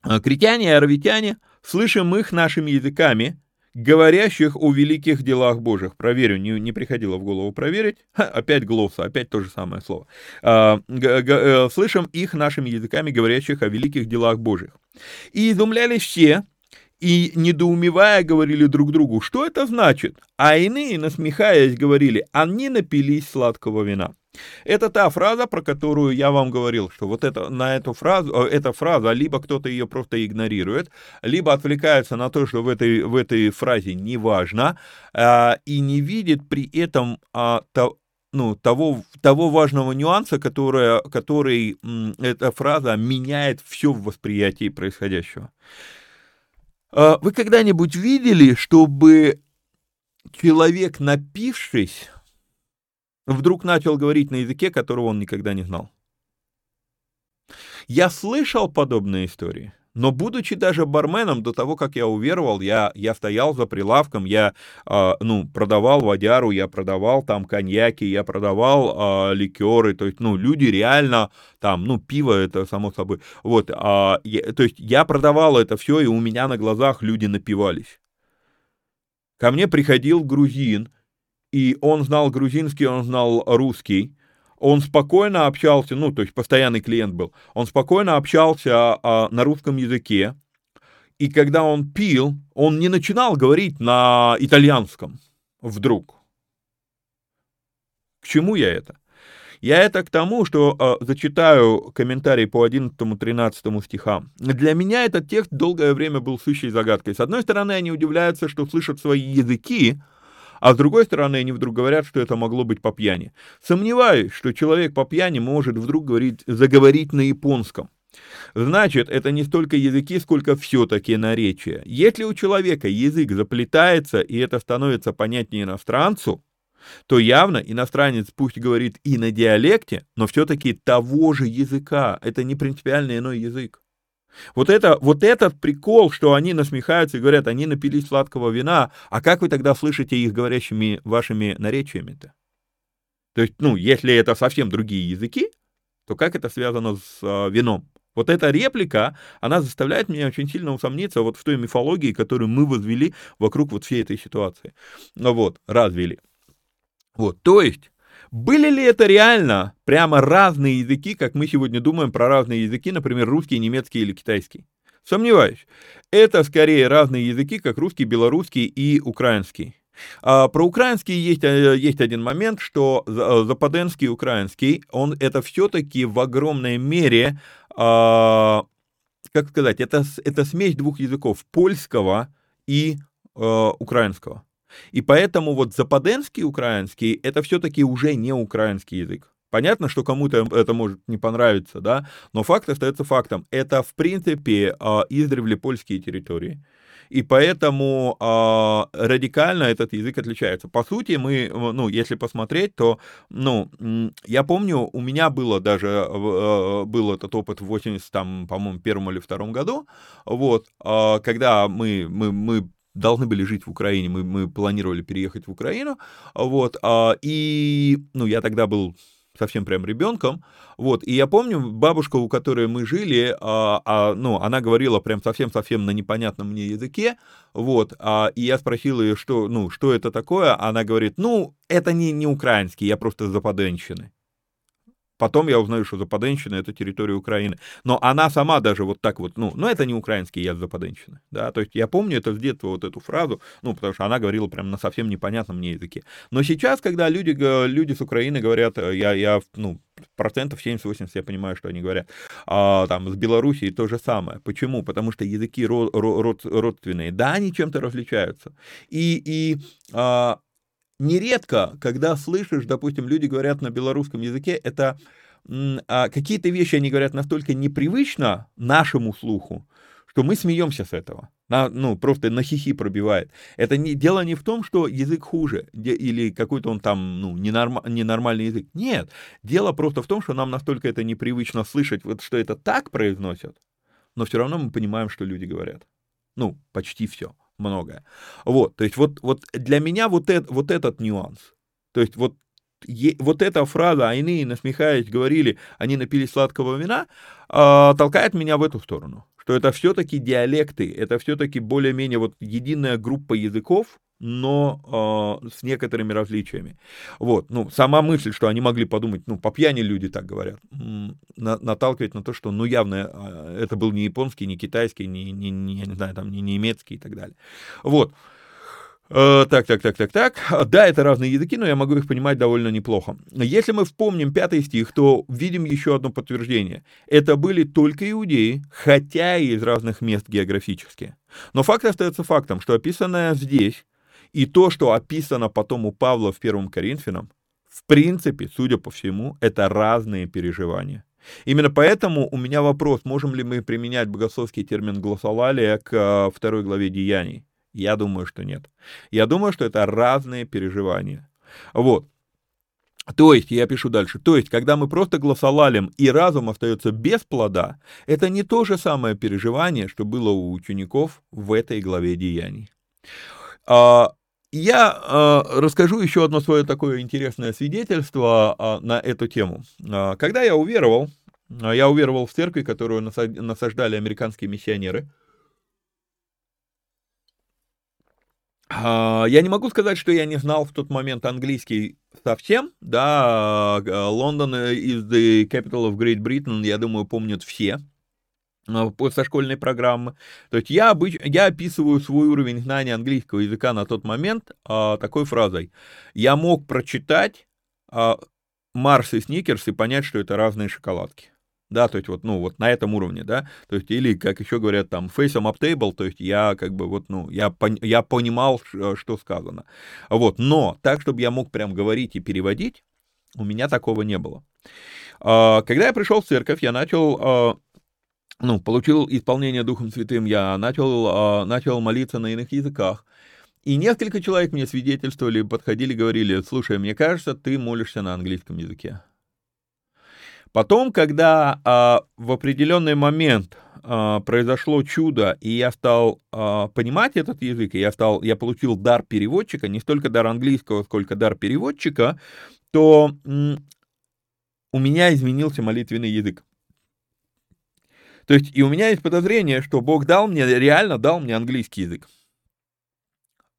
А критяне и аравитяне, слышим их нашими языками, говорящих о великих делах Божьих. Проверю, не, не приходило в голову проверить. Ха, опять глосса, опять то же самое слово. А, г, г, э, слышим их нашими языками, говорящих о великих делах Божьих. И изумлялись все, и, недоумевая, говорили друг другу, что это значит, а иные, насмехаясь, говорили, они напились сладкого вина. Это та фраза, про которую я вам говорил, что вот это, на эту фразу, э, эта фраза, либо кто-то ее просто игнорирует, либо отвлекается на то, что в этой, в этой фразе не важно, а, и не видит при этом а, то, ну, того, того важного нюанса, которое, который м, эта фраза меняет все в восприятии происходящего. А, вы когда-нибудь видели, чтобы человек, напившись, вдруг начал говорить на языке, которого он никогда не знал? Я слышал подобные истории, Но будучи даже барменом, до того, как я уверовал, я, я стоял за прилавком, я, э, ну, продавал водяру, я продавал там коньяки, я продавал э, ликеры, то есть, ну, люди реально там, ну, пиво это само собой, вот, э, я, то есть я продавал это все, и у меня на глазах люди напивались. Ко мне приходил грузин, и он знал грузинский, он знал русский, он спокойно общался, ну, то есть постоянный клиент был, он спокойно общался а, на русском языке, и когда он пил, он не начинал говорить на итальянском вдруг. К чему я это? Я это к тому, что э, зачитаю комментарий по 11-13 стихам. Для меня этот текст долгое время был сущей загадкой. С одной стороны, они удивляются, что слышат свои языки, а с другой стороны, они вдруг говорят, что это могло быть по пьяни. Сомневаюсь, что человек по пьяни может вдруг говорить, заговорить на японском. Значит, это не столько языки, сколько все-таки наречия. Если у человека язык заплетается, и это становится понятнее иностранцу, то явно иностранец пусть говорит и на диалекте, но все-таки того же языка. Это не принципиально иной язык. Вот, это, вот этот прикол, что они насмехаются и говорят, они напились сладкого вина, а как вы тогда слышите их говорящими вашими наречиями-то? То есть, ну, если это совсем другие языки, то как это связано с э, вином? Вот эта реплика, она заставляет меня очень сильно усомниться вот в той мифологии, которую мы возвели вокруг вот всей этой ситуации. Ну вот, развели. Вот, то есть, были ли это реально прямо разные языки, как мы сегодня думаем про разные языки, например, русский, немецкий или китайский? Сомневаюсь. Это скорее разные языки, как русский, белорусский и украинский. А про украинский есть, э, есть один момент, что э, западенский украинский, он это все-таки в огромной мере, а, как сказать, это, это смесь двух языков, польского и э, украинского. И поэтому вот западенский украинский — это все-таки уже не украинский язык. Понятно, что кому-то это может не понравиться, да, но факт остается фактом. Это, в принципе, а, издревле польские территории. И поэтому э, радикально этот язык отличается. По сути, мы, ну, если посмотреть, то, ну, я помню, у меня было даже, э, был этот опыт в 80, там, по-моему, первом или втором году, вот, э, когда мы, мы, мы должны были жить в Украине, мы, мы планировали переехать в Украину, вот, а, и, ну, я тогда был совсем прям ребенком, вот, и я помню, бабушка, у которой мы жили, а, а, ну, она говорила прям совсем-совсем на непонятном мне языке, вот, а, и я спросил ее, что, ну, что это такое, она говорит, ну, это не, не украинский, я просто западенщины. Потом я узнаю, что Западенщина — это территория Украины. Но она сама даже вот так вот, ну, ну это не украинский я Западенщины, да, то есть я помню это с детства, вот эту фразу, ну, потому что она говорила прям на совсем непонятном мне языке. Но сейчас, когда люди, люди с Украины говорят, э, я, я ну, процентов 70-80 я понимаю, что они говорят, а, там, с Белоруссией то же самое. Почему? Потому что языки ро, ро, род, родственные. Да, они чем-то различаются. И, и а, нередко, когда слышишь, допустим, люди говорят на белорусском языке, это а, какие-то вещи они говорят настолько непривычно нашему слуху, что мы смеемся с этого. На, ну, просто на хихи пробивает. Это не, дело не в том, что язык хуже, или какой-то он там, ну, ненорм, ненормальный язык. Нет. Дело просто в том, что нам настолько это непривычно слышать, вот, что это так произносят, но все равно мы понимаем, что люди говорят. Ну, почти все многое. Вот, то есть вот, вот для меня вот, это, вот этот нюанс. То есть вот, е, вот эта фраза «Айны, насмехаясь, говорили, они напили сладкого вина», э, толкает меня в эту сторону. Что это все-таки диалекты, это все-таки более-менее вот единая группа языков, но э, с некоторыми различиями. Вот, ну, сама мысль, что они могли подумать, ну, по пьяни люди так говорят, на, наталкивает на то, что, ну, явно э, это был не японский, не китайский, не, не, не, я не знаю, там, не немецкий и так далее. Вот. Э, так, так, так, так, так. Да, это разные языки, но я могу их понимать довольно неплохо. Если мы вспомним пятый стих, то видим еще одно подтверждение. Это были только иудеи, хотя и из разных мест географически. Но факт остается фактом, что описанное здесь и то, что описано потом у Павла в первом Коринфянам, в принципе, судя по всему, это разные переживания. Именно поэтому у меня вопрос, можем ли мы применять богословский термин глоссолалия к э, второй главе Деяний. Я думаю, что нет. Я думаю, что это разные переживания. Вот. То есть, я пишу дальше, то есть, когда мы просто гласолалим и разум остается без плода, это не то же самое переживание, что было у учеников в этой главе деяний. А, я а, расскажу еще одно свое такое интересное свидетельство а, на эту тему. Когда я уверовал, я уверовал в церкви, которую насаждали американские миссионеры – я не могу сказать, что я не знал в тот момент английский совсем, да, Лондон is the capital of Great Britain, я думаю, помнят все со школьной программы. То есть я, обыч... я описываю свой уровень знания английского языка на тот момент а, такой фразой. Я мог прочитать а, Марс и Сникерс и понять, что это разные шоколадки да, то есть вот, ну, вот на этом уровне, да, то есть, или, как еще говорят, там, face them up table, то есть я, как бы, вот, ну, я, пон, я понимал, что сказано, вот, но так, чтобы я мог прям говорить и переводить, у меня такого не было. А, когда я пришел в церковь, я начал, а, ну, получил исполнение Духом Святым, я начал, а, начал молиться на иных языках, и несколько человек мне свидетельствовали, подходили, говорили, слушай, мне кажется, ты молишься на английском языке. Потом, когда а, в определенный момент а, произошло чудо, и я стал а, понимать этот язык, и я, стал, я получил дар переводчика, не столько дар английского, сколько дар переводчика, то м, у меня изменился молитвенный язык. То есть, и у меня есть подозрение, что Бог дал мне, реально дал мне английский язык.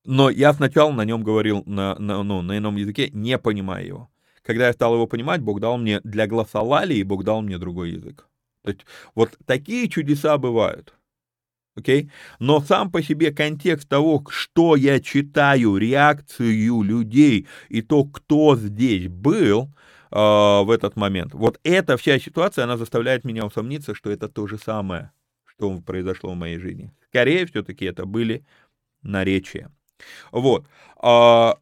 Но я сначала на нем говорил, на, на, ну, на ином языке, не понимая его когда я стал его понимать, Бог дал мне для гласолалии, Бог дал мне другой язык. То есть вот такие чудеса бывают. Окей? Okay? Но сам по себе контекст того, что я читаю, реакцию людей и то, кто здесь был э, в этот момент, вот эта вся ситуация, она заставляет меня усомниться, что это то же самое, что произошло в моей жизни. Скорее, все-таки это были наречия. Вот. А,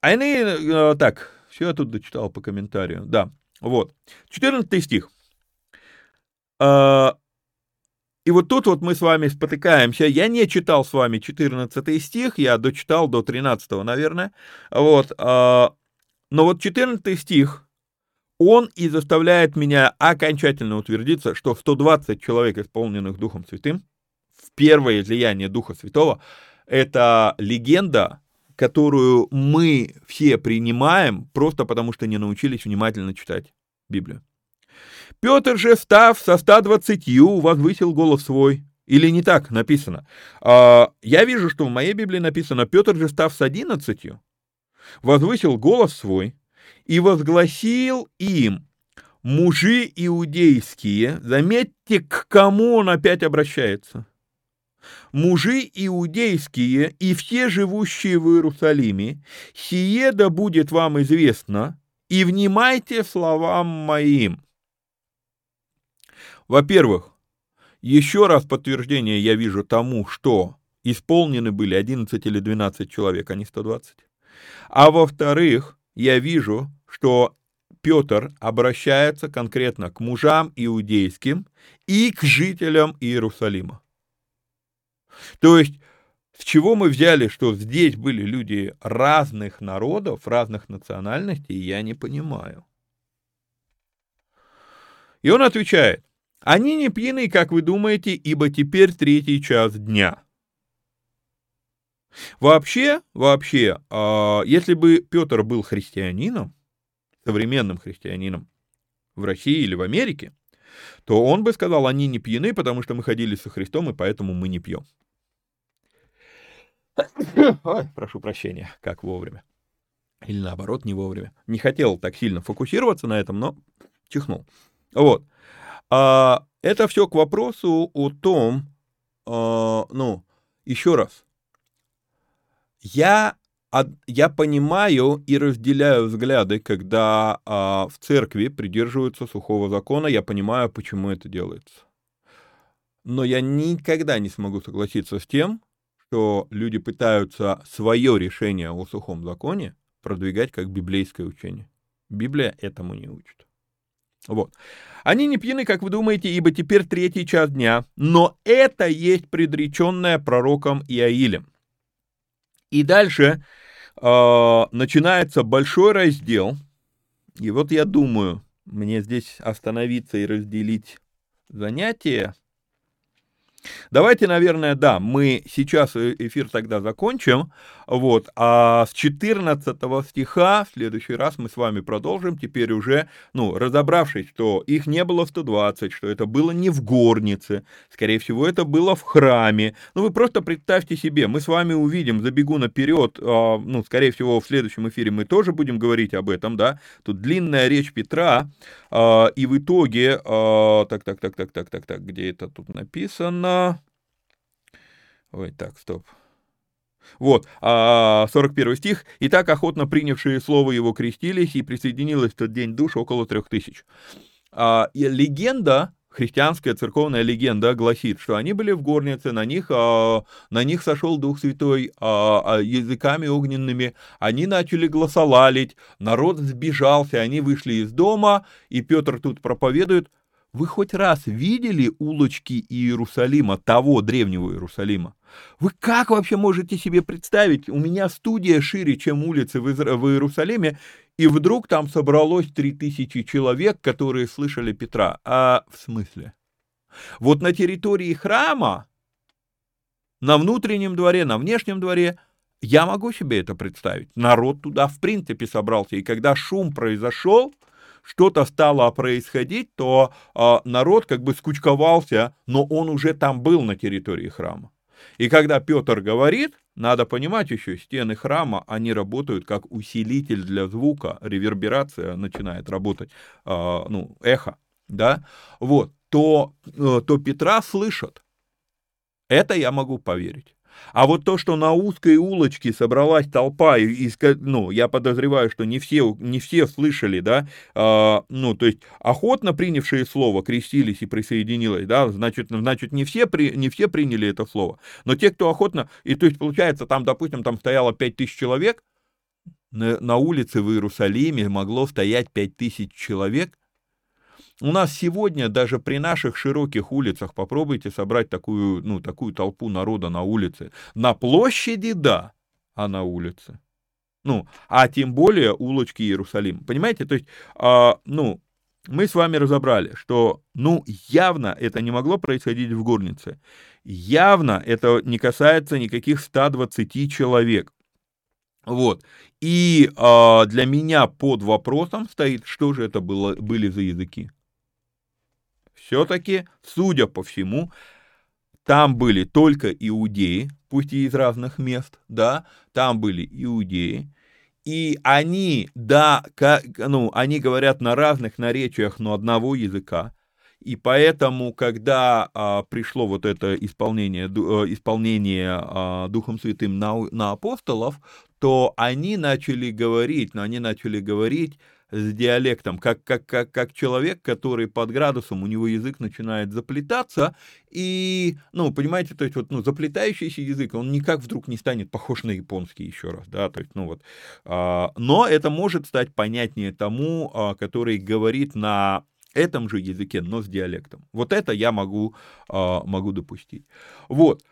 они, э, так, все я тут дочитал по комментарию. Да, вот. 14 стих. А, и вот тут вот мы с вами спотыкаемся. Я не читал с вами 14 стих, я дочитал до 13, наверное. Вот. А, но вот 14 стих, он и заставляет меня окончательно утвердиться, что 120 человек, исполненных Духом Святым, в первое излияние Духа Святого, это легенда, которую мы все принимаем просто потому, что не научились внимательно читать Библию. Петр же, став со 120, возвысил голос свой. Или не так написано? А, я вижу, что в моей Библии написано, Петр же, став с 11, возвысил голос свой и возгласил им, мужи иудейские, заметьте, к кому он опять обращается – мужи иудейские и все живущие в Иерусалиме, сие да будет вам известно, и внимайте словам моим. Во-первых, еще раз подтверждение я вижу тому, что исполнены были 11 или 12 человек, а не 120. А во-вторых, я вижу, что Петр обращается конкретно к мужам иудейским и к жителям Иерусалима. То есть, с чего мы взяли, что здесь были люди разных народов, разных национальностей, я не понимаю. И он отвечает, они не пьяны, как вы думаете, ибо теперь третий час дня. Вообще, вообще, а, если бы Петр был христианином, современным христианином в России или в Америке, то он бы сказал, они не пьяны, потому что мы ходили со Христом, и поэтому мы не пьем. Ой, прошу прощения, как вовремя. Или наоборот, не вовремя. Не хотел так сильно фокусироваться на этом, но чихнул. Вот. А, это все к вопросу о том, а, ну, еще раз. Я, я понимаю и разделяю взгляды, когда а, в церкви придерживаются сухого закона, я понимаю, почему это делается. Но я никогда не смогу согласиться с тем, что люди пытаются свое решение о сухом законе продвигать как библейское учение. Библия этому не учит. Вот. Они не пьяны, как вы думаете, ибо теперь третий час дня, но это есть предреченное пророком Иаилем. И дальше э, начинается большой раздел, И вот я думаю, мне здесь остановиться и разделить занятие Давайте, наверное, да, мы сейчас э, эфир тогда закончим, вот, а с 14 стиха в следующий раз мы с вами продолжим, теперь уже, ну, разобравшись, что их не было 120, что это было не в горнице, скорее всего, это было в храме, ну, вы просто представьте себе, мы с вами увидим, забегу наперед, а, ну, скорее всего, в следующем эфире мы тоже будем говорить об этом, да, тут длинная речь Петра, а, и в итоге, а, так, так, так, так, так, так, так, где это тут написано, Ой, так, стоп. Вот, 41 а, стих. «И так охотно принявшие слово его крестились, и присоединилось в тот день душ около трех тысяч». А, легенда, христианская церковная легенда гласит, что они были в горнице, на них, а, на них сошел Дух Святой языками огненными, они начали гласолалить, народ сбежался, они вышли из дома, и Петр тут проповедует – вы хоть раз видели улочки Иерусалима, того древнего Иерусалима? Вы как вообще можете себе представить? У меня студия шире, чем улицы в, Изра... в Иерусалиме, и вдруг там собралось 3000 человек, которые слышали Петра. А в смысле? Вот на территории храма, на внутреннем дворе, на внешнем дворе, я могу себе это представить. Народ туда в принципе собрался. И когда шум произошел, что-то стало происходить, то э, народ как бы скучковался, но он уже там был на территории храма. И когда Петр говорит, надо понимать еще, стены храма, они работают как усилитель для звука, реверберация начинает работать, э, ну, эхо, да, вот, то, э, то Петра слышат. Это я могу поверить. А вот то, что на узкой улочке собралась толпа, и, ну, я подозреваю, что не все, не все слышали, да, а, ну, то есть охотно принявшие слово крестились и присоединились, да, значит, значит не, все при, не все приняли это слово, но те, кто охотно, и то есть получается, там, допустим, там стояло 5000 человек, на, на улице в Иерусалиме могло стоять 5000 человек, у нас сегодня даже при наших широких улицах попробуйте собрать такую, ну, такую толпу народа на улице. На площади, да, а на улице. Ну, а тем более улочки Иерусалима. Понимаете, то есть, а, ну, мы с вами разобрали, что, ну, явно это не могло происходить в горнице. Явно это не касается никаких 120 человек. Вот. И а, для меня под вопросом стоит, что же это было, были за языки все-таки, судя по всему, там были только иудеи, пусть и из разных мест, да, там были иудеи, и они, да, как, ну, они говорят на разных наречиях, но одного языка, и поэтому, когда а, пришло вот это исполнение, ду, э, исполнение а, Духом Святым на, на апостолов, то они начали говорить, но они начали говорить с диалектом, как, как, как, как человек, который под градусом, у него язык начинает заплетаться, и, ну, понимаете, то есть вот, ну, заплетающийся язык, он никак вдруг не станет похож на японский еще раз, да, то есть, ну вот, а, но это может стать понятнее тому, а, который говорит на этом же языке, но с диалектом. Вот это я могу, а, могу допустить. Вот.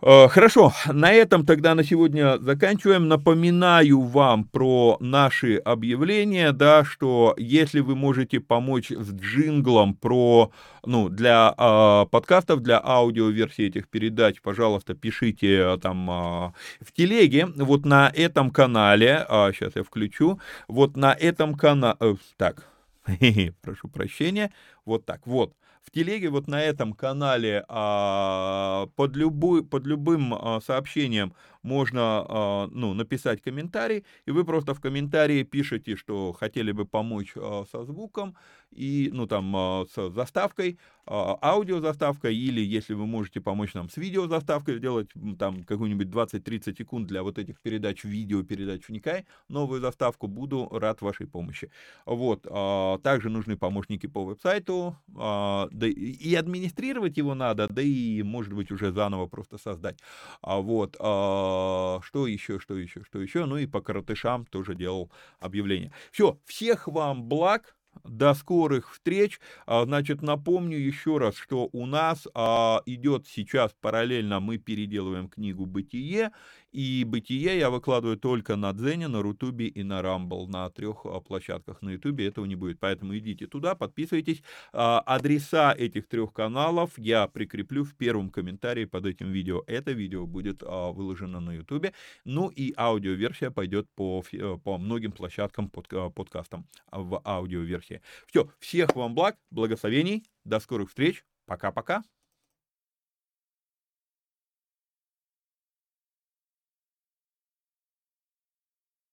Э, хорошо, на этом тогда на сегодня заканчиваем. Напоминаю вам про наши объявления, да, что если вы можете помочь с джинглом про, ну, для э, подкастов, для аудиоверсии этих передач, пожалуйста, пишите э, там э, в телеге. Вот на этом канале, э, сейчас я включу, вот на этом канале, э, так, прошу прощения, вот так, вот в телеге вот на этом канале а, под, любой, под любым а, сообщением можно а, ну, написать комментарий, и вы просто в комментарии пишете, что хотели бы помочь со звуком, и, ну, там, а, с заставкой, а, аудиозаставкой, или если вы можете помочь нам с видеозаставкой, сделать там какую-нибудь 20-30 секунд для вот этих передач видео, передач вникай, новую заставку, буду рад вашей помощи. Вот, а, также нужны помощники по веб-сайту, да и администрировать его надо, да и, может быть, уже заново просто создать. Вот, что еще, что еще, что еще, ну и по коротышам тоже делал объявление. Все, всех вам благ, до скорых встреч. А, значит, напомню еще раз, что у нас а, идет сейчас параллельно, мы переделываем книгу «Бытие», И «Бытие» я выкладываю только на Дзене, на Рутубе и на Рамбл. На трех а, площадках на Ютубе этого не будет. Поэтому идите туда, подписывайтесь. А, адреса этих трех каналов я прикреплю в первом комментарии под этим видео. Это видео будет а, выложено на Ютубе. Ну и аудиоверсия пойдет по, э, по многим площадкам под, подкастам в аудиоверсии. Все, всех вам благ, благословений, до скорых встреч, пока-пока.